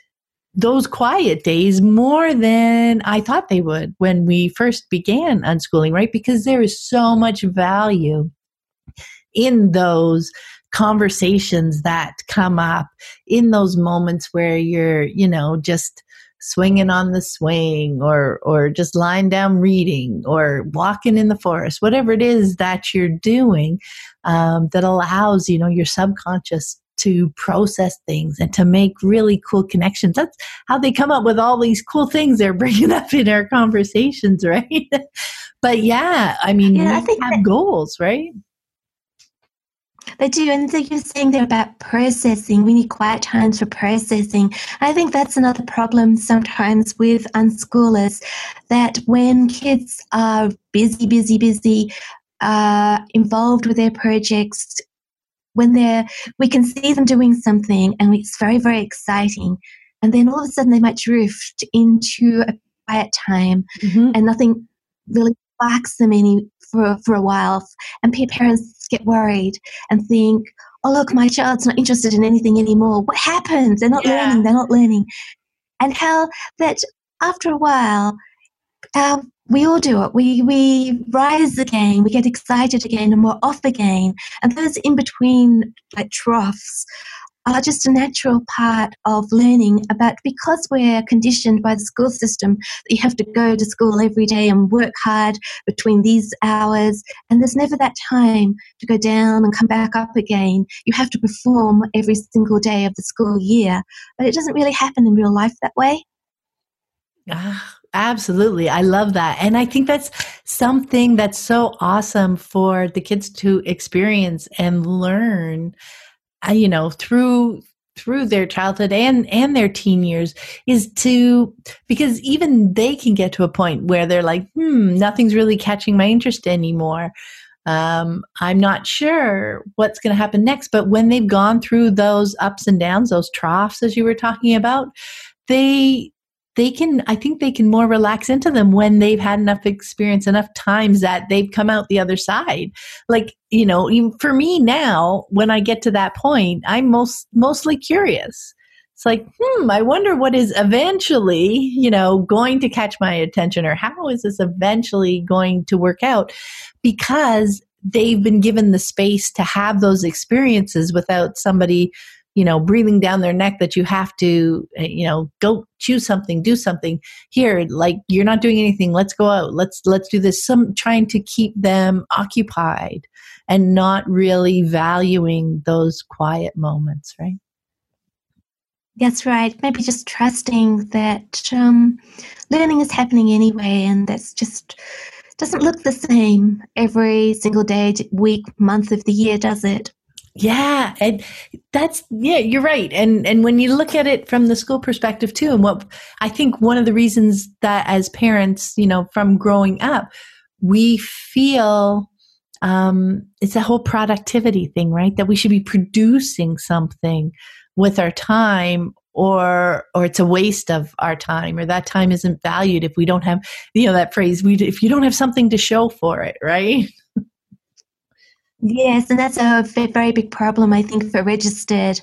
those quiet days more than I thought they would when we first began unschooling, right? Because there is so much value in those conversations that come up in those moments where you're, you know, just swinging on the swing or or just lying down reading or walking in the forest whatever it is that you're doing um, that allows you know your subconscious to process things and to make really cool connections. That's how they come up with all these cool things they're bringing up in our conversations right? But yeah i mean yeah, I think have that- goals right they do, and you're saying there about processing. We need quiet times for processing. I think that's another problem sometimes with unschoolers, that when kids are busy, busy, busy, uh, involved with their projects, when they're, we can see them doing something, and it's very, very exciting, and then all of a sudden they might drift into a quiet time, mm-hmm. and nothing really sparks them any for, for a while. And parents get worried and think, oh, look, my child's not interested in anything anymore. What happened? They're not yeah. learning. They're not learning. And how that after a while, uh, we all do it. We we rise again, we get excited again, and we're off again. And those in between like troughs are just a natural part of learning about because we're conditioned by the school system that you have to go to school every day and work hard between these hours and there's never that time to go down and come back up again you have to perform every single day of the school year but it doesn't really happen in real life that way ah, Absolutely. I love that. And I think that's something that's so awesome for the kids to experience and learn you know through through their childhood and and their teen years is to because even they can get to a point where they're like hmm nothing's really catching my interest anymore. Um, i'm not sure what's going to happen next. But when they've gone through those ups and downs those troughs as you were talking about they they can i think they can more relax into them when they've had enough experience enough times that they've come out the other side. Like you know for me now when i get to that point i'm most mostly curious. It's like hmm i wonder what is eventually you know going to catch my attention or how is this eventually going to work out? Because they've been given the space to have those experiences without somebody you know breathing down their neck that you have to eh, you know go choose something do something. Here like you're not doing anything. Let's go out. Let's let's do this. Some trying to keep them occupied and not really valuing those quiet moments right? That's right. Maybe just trusting that um, learning is happening anyway and that's just doesn't look the same every single day week month of the year does it yeah, and that's yeah, you're right. And and when you look at it from the school perspective too, and what I think one of the reasons that as parents, you know, from growing up, we feel um, it's a whole productivity thing, right? That we should be producing something with our time or or it's a waste of our time or that time isn't valued if we don't have you know that phrase we if you don't have something to show for it right Yes, and that's a very big problem, I think, for registered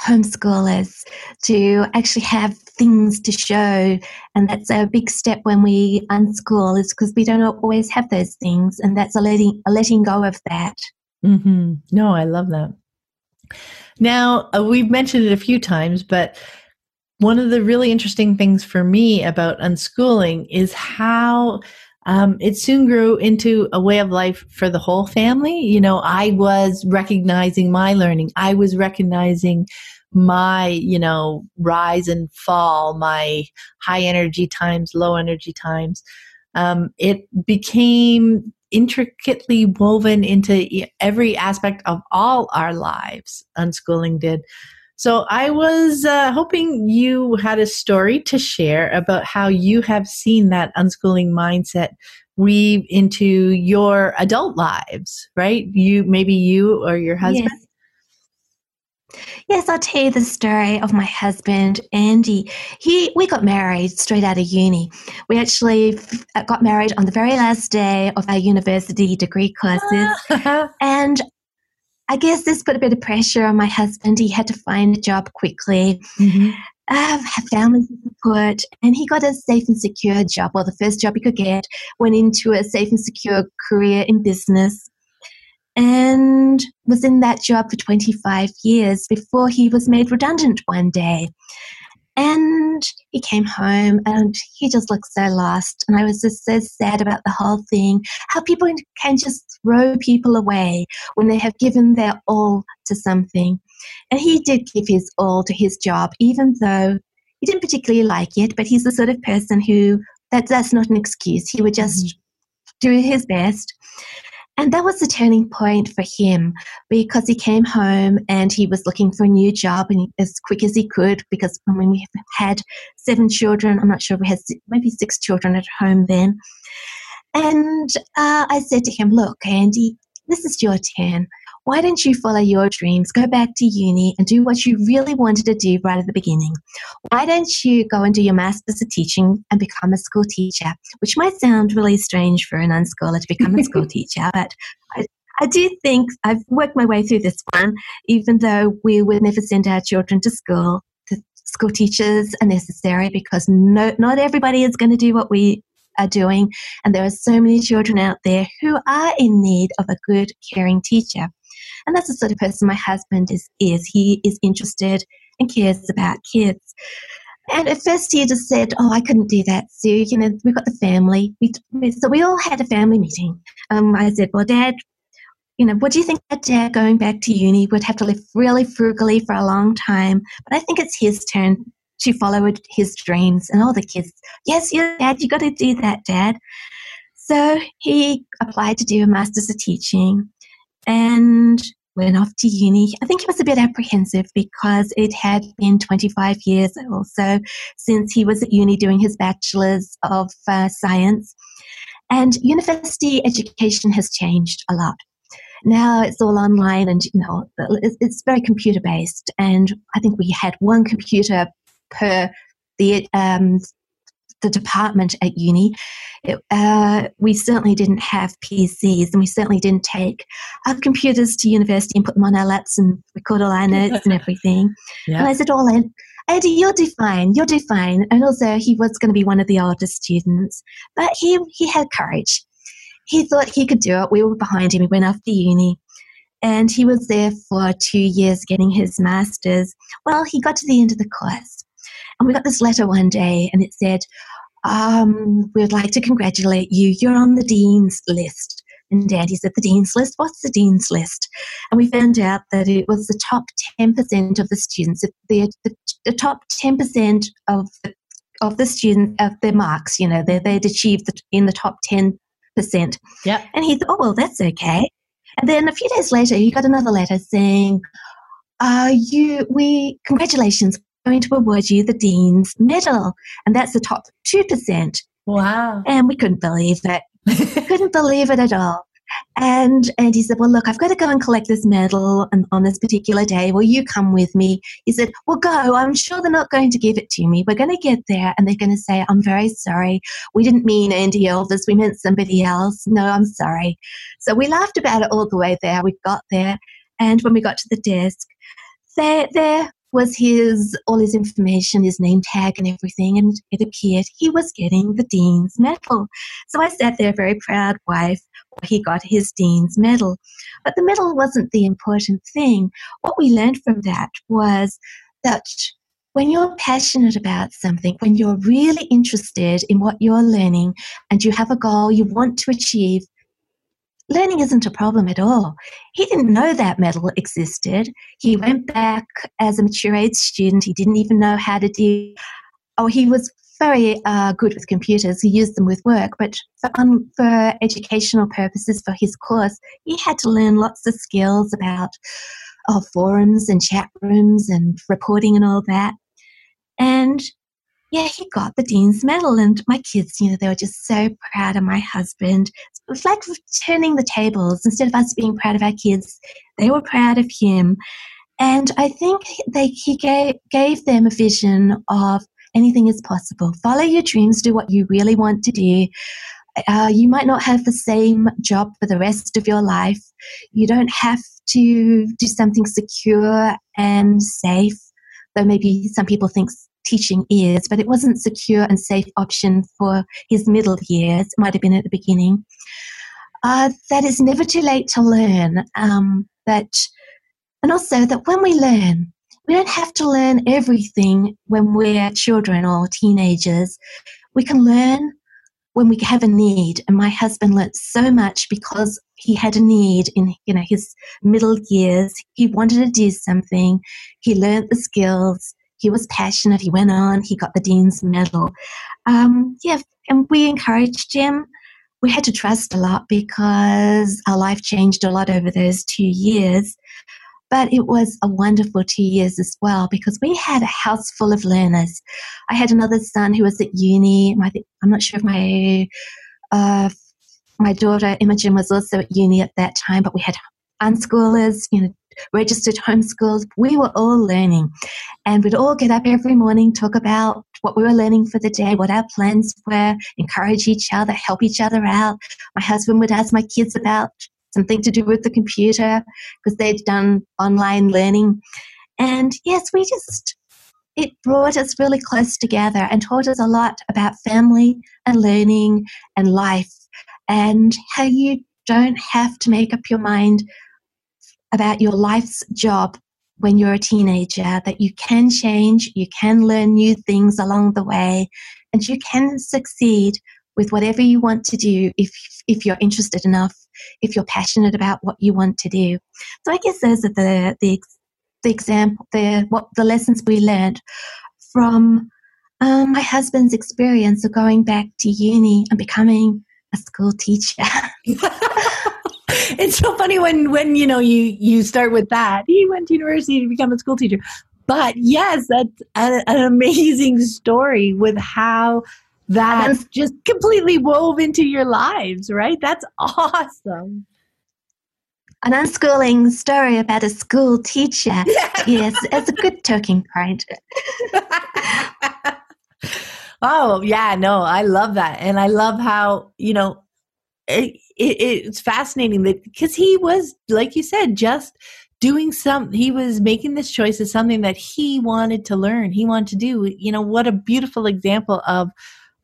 homeschoolers to actually have things to show. And that's a big step when we unschool, is because we don't always have those things. And that's a letting, a letting go of that. Mm-hmm. No, I love that. Now, uh, we've mentioned it a few times, but one of the really interesting things for me about unschooling is how um, it soon grew into a way of life for the whole family. You know, I was recognizing my learning. I was recognizing my, you know, rise and fall, my high energy times, low energy times. Um, it became intricately woven into every aspect of all our lives. Unschooling did. So I was uh, hoping you had a story to share about how you have seen that unschooling mindset weave into your adult lives, right? You maybe you or your husband. Yes. Yes, I'll tell you the story of my husband, Andy. He, we got married straight out of uni. We actually uh, got married on the very last day of our university degree courses, and I guess this put a bit of pressure on my husband. He had to find a job quickly, mm-hmm. uh, have family support, and he got a safe and secure job. Well, the first job he could get went into a safe and secure career in business and was in that job for 25 years before he was made redundant one day. And he came home and he just looked so lost. And I was just so sad about the whole thing how people can just throw people away when they have given their all to something. And he did give his all to his job, even though he didn't particularly like it, but he's the sort of person who that, that's not an excuse. He would just mm-hmm. do his best. And that was the turning point for him because he came home and he was looking for a new job and as quick as he could because I mean we had seven children. I'm not sure we had maybe six children at home then. And uh, I said to him, "Look, Andy, this is your turn. Why don't you follow your dreams, go back to uni and do what you really wanted to do right at the beginning? Why don't you go and do your Master's of Teaching and become a school teacher? Which might sound really strange for an unschooler to become a school teacher, but I, I do think I've worked my way through this one, even though we would never send our children to school. The school teachers are necessary because no, not everybody is going to do what we are doing. And there are so many children out there who are in need of a good, caring teacher. And that's the sort of person my husband is. is. He is interested and cares about kids. And at first he just said, Oh, I couldn't do that, Sue. You know, we've got the family. We, so we all had a family meeting. Um, I said, Well, Dad, you know, what do you think about Dad going back to uni? Would have to live really frugally for a long time. But I think it's his turn to follow his dreams. And all the kids, Yes, yes, Dad, you got to do that, Dad. So he applied to do a Master's of Teaching. And went off to uni. I think he was a bit apprehensive because it had been 25 years or so since he was at uni doing his bachelor's of uh, science. And university education has changed a lot. Now it's all online and, you know, it's very computer based. And I think we had one computer per the um, the department at uni, it, uh, we certainly didn't have PCs and we certainly didn't take our computers to university and put them on our laps and record all our notes and everything. Yeah. And I said, all in, Eddie, you'll do fine, you'll do fine. And also, he was going to be one of the older students, but he, he had courage. He thought he could do it. We were behind him. He went off to uni and he was there for two years getting his master's. Well, he got to the end of the course and we got this letter one day, and it said, um, We'd like to congratulate you. You're on the Dean's list. And Daddy said, The Dean's list? What's the Dean's list? And we found out that it was the top 10% of the students, the, the, the top 10% of the of the students of their marks, you know, they, they'd achieved the, in the top 10%. Yep. And he thought, oh, well, that's okay. And then a few days later, he got another letter saying, uh, you, we, congratulations, going to award you the Dean's Medal. And that's the top 2%. Wow. And we couldn't believe it. couldn't believe it at all. And and he said, Well, look, I've got to go and collect this medal on, on this particular day. Will you come with me? He said, Well, go. I'm sure they're not going to give it to me. We're going to get there and they're going to say, I'm very sorry. We didn't mean Andy Elvis. We meant somebody else. No, I'm sorry. So we laughed about it all the way there. We got there. And when we got to the desk, there, there was his all his information, his name tag and everything, and it appeared he was getting the Dean's Medal. So I sat there, very proud wife, he got his Dean's Medal. But the medal wasn't the important thing. What we learned from that was that when you're passionate about something, when you're really interested in what you're learning and you have a goal you want to achieve, learning isn't a problem at all. He didn't know that medal existed. He went back as a mature age student. He didn't even know how to do. Oh, he was very uh, good with computers. He used them with work, but for, for educational purposes for his course, he had to learn lots of skills about oh, forums and chat rooms and reporting and all that. And yeah, he got the Dean's Medal. And my kids, you know, they were just so proud of my husband. It was like turning the tables. Instead of us being proud of our kids, they were proud of him. And I think they, he gave, gave them a vision of anything is possible. Follow your dreams, do what you really want to do. Uh, you might not have the same job for the rest of your life. You don't have to do something secure and safe, though maybe some people think teaching is, but it wasn't secure and safe option for his middle years. It might have been at the beginning. Uh, that is never too late to learn. Um, that, and also that when we learn, we don't have to learn everything when we're children or teenagers. We can learn when we have a need. And my husband learnt so much because he had a need in you know his middle years. He wanted to do something. He learnt the skills he was passionate. He went on. He got the Dean's Medal. Um, yeah, and we encouraged him. We had to trust a lot because our life changed a lot over those two years. But it was a wonderful two years as well because we had a house full of learners. I had another son who was at uni. My, I'm not sure if my uh, my daughter Imogen was also at uni at that time, but we had unschoolers, you know, registered homeschools. We were all learning. And we'd all get up every morning, talk about what we were learning for the day, what our plans were, encourage each other, help each other out. My husband would ask my kids about something to do with the computer because they'd done online learning. And yes, we just, it brought us really close together and taught us a lot about family and learning and life and how you don't have to make up your mind about your life's job when you're a teenager, that you can change, you can learn new things along the way, and you can succeed with whatever you want to do if, if you're interested enough, if you're passionate about what you want to do. So I guess those are the, the, the example, the, what, the lessons we learned from um, my husband's experience of going back to uni and becoming a school teacher. it's so funny when when you know you you start with that. He went to university to become a school teacher. But yes, that's an, an amazing story with how that just completely wove into your lives, right? That's awesome. An unschooling story about a school teacher. Yeah. Yes, it's a good talking point. oh, yeah, no, I love that. And I love how, you know, it, it, it's fascinating that because he was, like you said, just doing some he was making this choice as something that he wanted to learn he wanted to do. You know what a beautiful example of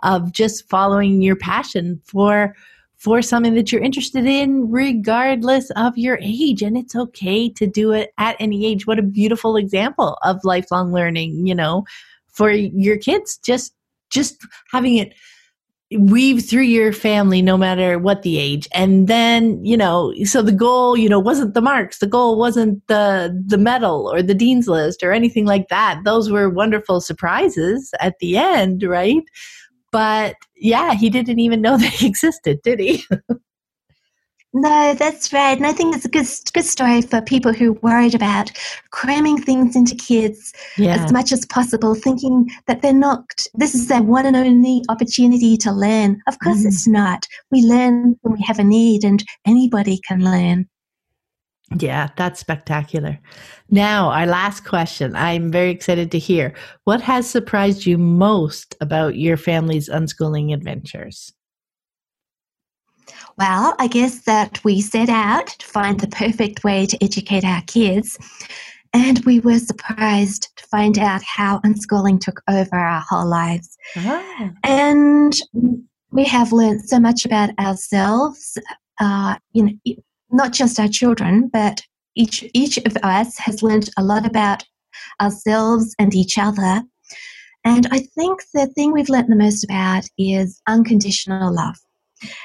of just following your passion for for something that you're interested in regardless of your age and it's okay to do it at any age. What a beautiful example of lifelong learning you know for your kids just just having it weave through your family no matter what the age. And then you know so the goal you know wasn't the marks. The goal wasn't the the medal or the dean's list or anything like that. Those were wonderful surprises at the end right? But yeah he didn't even know they existed did he No, that's right. And I think it's a good, good story for people who are worried about cramming things into kids yeah. as much as possible, thinking that they're not, this is their one and only opportunity to learn. Of course, mm. it's not. We learn when we have a need, and anybody can learn. Yeah, that's spectacular. Now, our last question. I'm very excited to hear. What has surprised you most about your family's unschooling adventures? Well, I guess that we set out to find the perfect way to educate our kids, and we were surprised to find out how unschooling took over our whole lives. Ah. And we have learned so much about ourselves, uh, you know, not just our children, but each each of us has learned a lot about ourselves and each other. And I think the thing we've learned the most about is unconditional love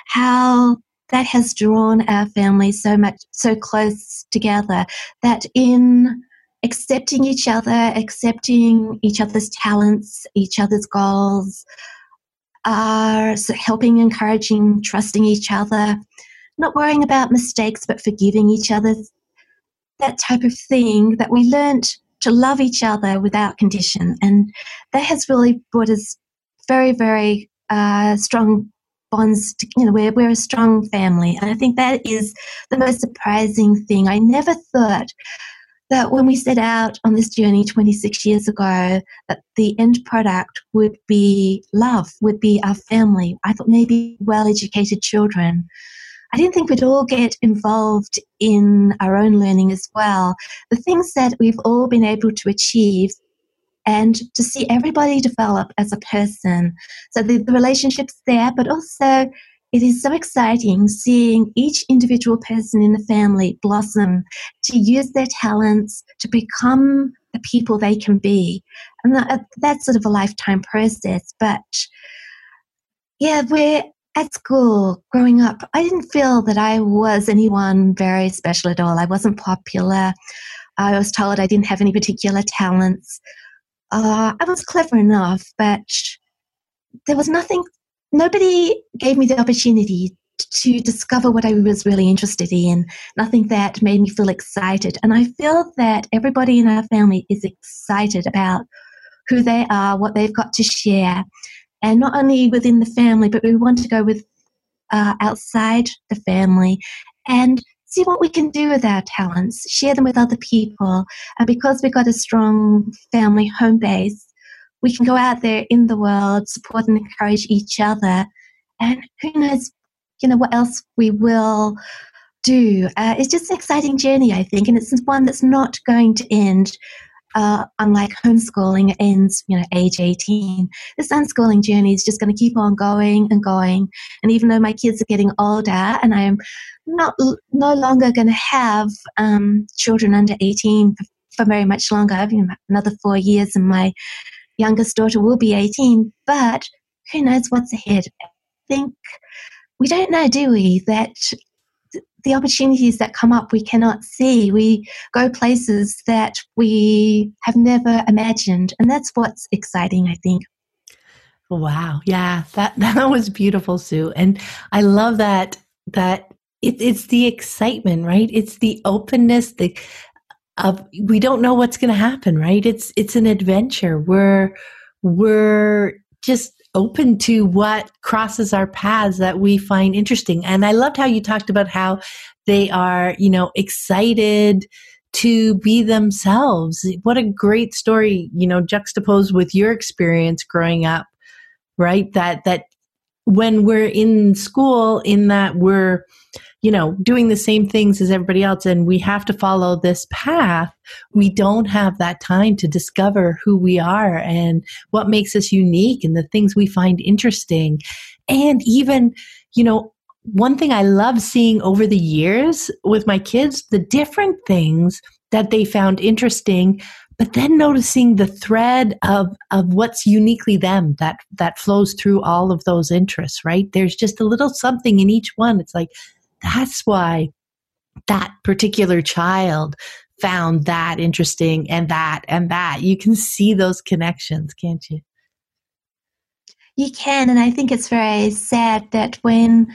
how that has drawn our family so much so close together that in accepting each other accepting each other's talents each other's goals are helping encouraging trusting each other not worrying about mistakes but forgiving each other that type of thing that we learnt to love each other without condition. And that has really brought us very very uh, strong bonds to, you know we're, we're a strong family. And i think that is the most surprising thing. I never thought that when we set out on this journey 26 years ago that the end product would be love would be our family. I thought maybe well educated children. I didn't think we'd all get involved in our own learning as well. The things that we've all been able to achieve and to see everybody develop as a person. So the, the relationship's there, but also it is so exciting seeing each individual person in the family blossom to use their talents to become the people they can be. And that, that's sort of a lifetime process. But yeah, we're at school growing up, I didn't feel that I was anyone very special at all. I wasn't popular. I was told I didn't have any particular talents uh, I was clever enough, but there was nothing, nobody gave me the opportunity to discover what I was really interested in, nothing that made me feel excited. And I feel that everybody in our family is excited about who they are, what they've got to share, and not only within the family, but we want to go with uh, outside the family. And see what we can do with our talents, share them with other people. And because we've got a strong family home base, we can go out there in the world, support and encourage each other. And who knows, you know, what else we will do. Uh, it's just an exciting journey, I think, and it's one that's not going to end uh, unlike homeschooling, ends you know age 18. This unschooling journey is just going to keep on going and going. And even though my kids are getting older, and I am not no longer going to have um, children under 18 for, for very much longer, you know, another four years, and my youngest daughter will be 18. But who knows what's ahead? I think we don't know, do we? That the opportunities that come up we cannot see. We go places that we have never imagined. And that's what's exciting, I think. Wow. Yeah. That that was beautiful, Sue. And I love that that it, it's the excitement, right? It's the openness, the of we don't know what's gonna happen, right? It's it's an adventure. We're we're just open to what crosses our paths that we find interesting. And I loved how you talked about how they are, you know, excited to be themselves. What a great story, you know, juxtaposed with your experience growing up, right? That that when we're in school in that we're you know, doing the same things as everybody else and we have to follow this path, we don't have that time to discover who we are and what makes us unique and the things we find interesting. And even, you know, one thing I love seeing over the years with my kids, the different things that they found interesting but then noticing the thread of of what's uniquely them that that flows through all of those interests right? There's just a little something in each one. It's like that's why that particular child found that interesting and that and that. You can see those connections, can't you? You can, and I think it's very sad that when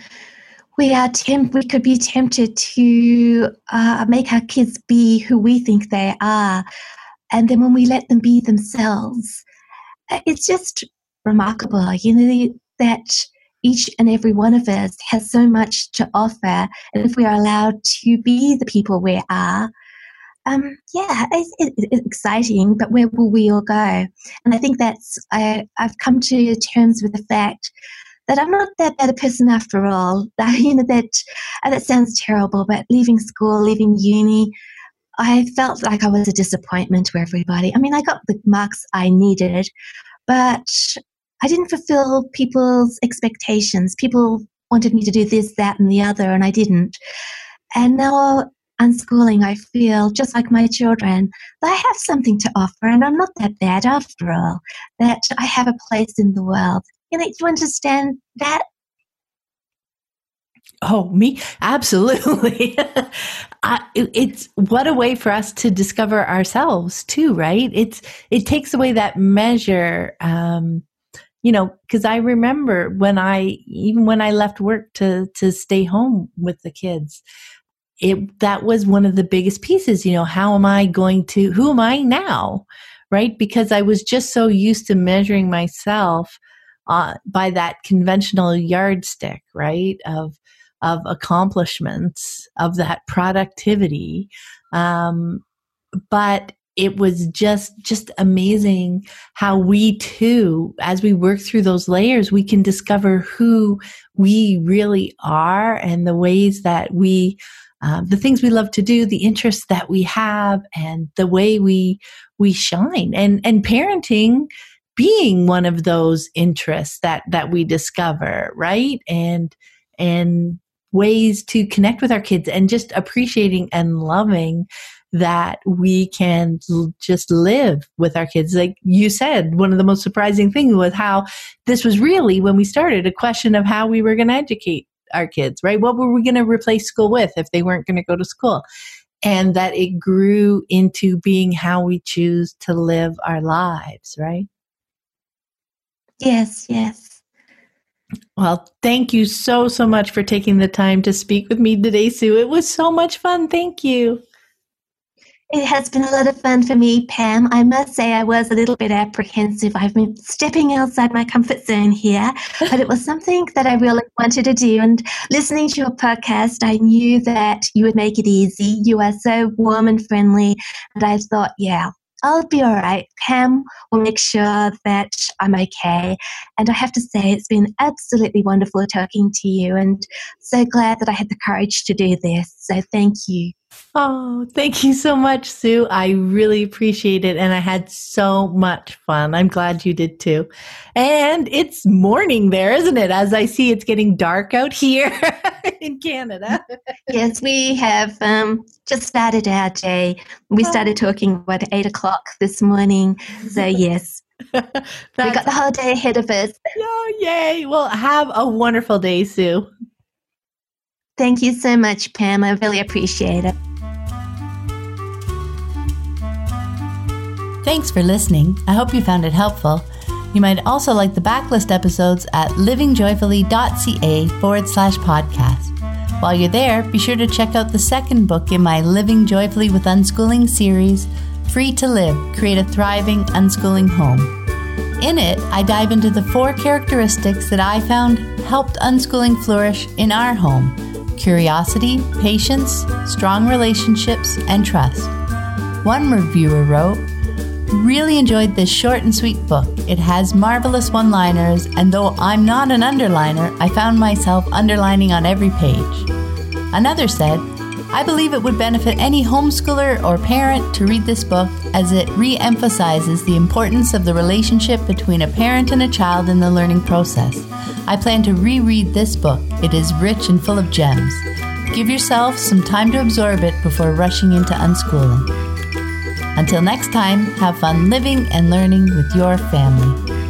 we are temp- we could be tempted to uh, make our kids be who we think they are, and then when we let them be themselves, uh, it's just remarkable. You know that each and every one of us has so much to offer. And if we are allowed to be the people we are, um, yeah, it's, it's, exciting, but where will we all go? And I think that's, I, I've come to terms with the fact that I'm not that bad a person after all. That, you know, that, that sounds terrible, but leaving school, leaving uni, I felt like I was a disappointment to everybody. I mean, I got the marks I needed, but I didn't fulfill people's expectations. People wanted me to do this, that, and the other, and I didn't. And now, unschooling, I feel just like my children, I have something to offer, and I'm not that bad after all, that I have a place in the world. You know, you understand that? Oh, me? Absolutely. it's what a way for us to discover ourselves too, right? It's, it takes away that measure, um, you know, because I remember when I even when I left work to to stay home with the kids, it that was one of the biggest pieces. You know, how am I going to? Who am I now? Right? Because I was just so used to measuring myself uh, by that conventional yardstick, right? Of of accomplishments, of that productivity. Um, but it was just just amazing how we too as we work through those layers we can discover who we really are and the ways that we uh, the things we love to do the interests that we have and the way we we shine. And and parenting being one of those interests that that we discover right? And and ways to connect with our kids and just appreciating and loving that we can just live with our kids. Like you said, one of the most surprising things was how this was really, when we started, a question of how we were going to educate our kids, right? What were we going to replace school with if they weren't going to go to school? And that it grew into being how we choose to live our lives, right? Yes, yes. Well, thank you so, so much for taking the time to speak with me today, Sue. It was so much fun. Thank you. It has been a lot of fun for me, Pam. I must say I was a little bit apprehensive. I've been stepping outside my comfort zone here, but it was something that I really wanted to do. And listening to your podcast, I knew that you would make it easy. You are so warm and friendly. And I thought, yeah, I'll be all right. Pam will make sure that I'm okay. And I have to say, it's been absolutely wonderful talking to you and so glad that I had the courage to do this. So thank you. Oh, thank you so much, Sue. I really appreciate it. And I had so much fun. I'm glad you did too. And it's morning there, isn't it? As I see it's getting dark out here in Canada. yes, we have um, just started our day. We oh. started talking, about eight o'clock this morning. So, yes. we got the whole day ahead of us. Oh, yay. Well, have a wonderful day, Sue. Thank you so much, Pam. I really appreciate it. Thanks for listening. I hope you found it helpful. You might also like the backlist episodes at livingjoyfully.ca forward slash podcast. While you're there, be sure to check out the second book in my Living Joyfully with Unschooling series, Free to Live Create a Thriving Unschooling Home. In it, I dive into the four characteristics that I found helped unschooling flourish in our home curiosity, patience, strong relationships, and trust. One reviewer wrote, Really enjoyed this short and sweet book. It has marvelous one liners, and though I'm not an underliner, I found myself underlining on every page. Another said, I believe it would benefit any homeschooler or parent to read this book as it re emphasizes the importance of the relationship between a parent and a child in the learning process. I plan to reread this book. It is rich and full of gems. Give yourself some time to absorb it before rushing into unschooling. Until next time, have fun living and learning with your family.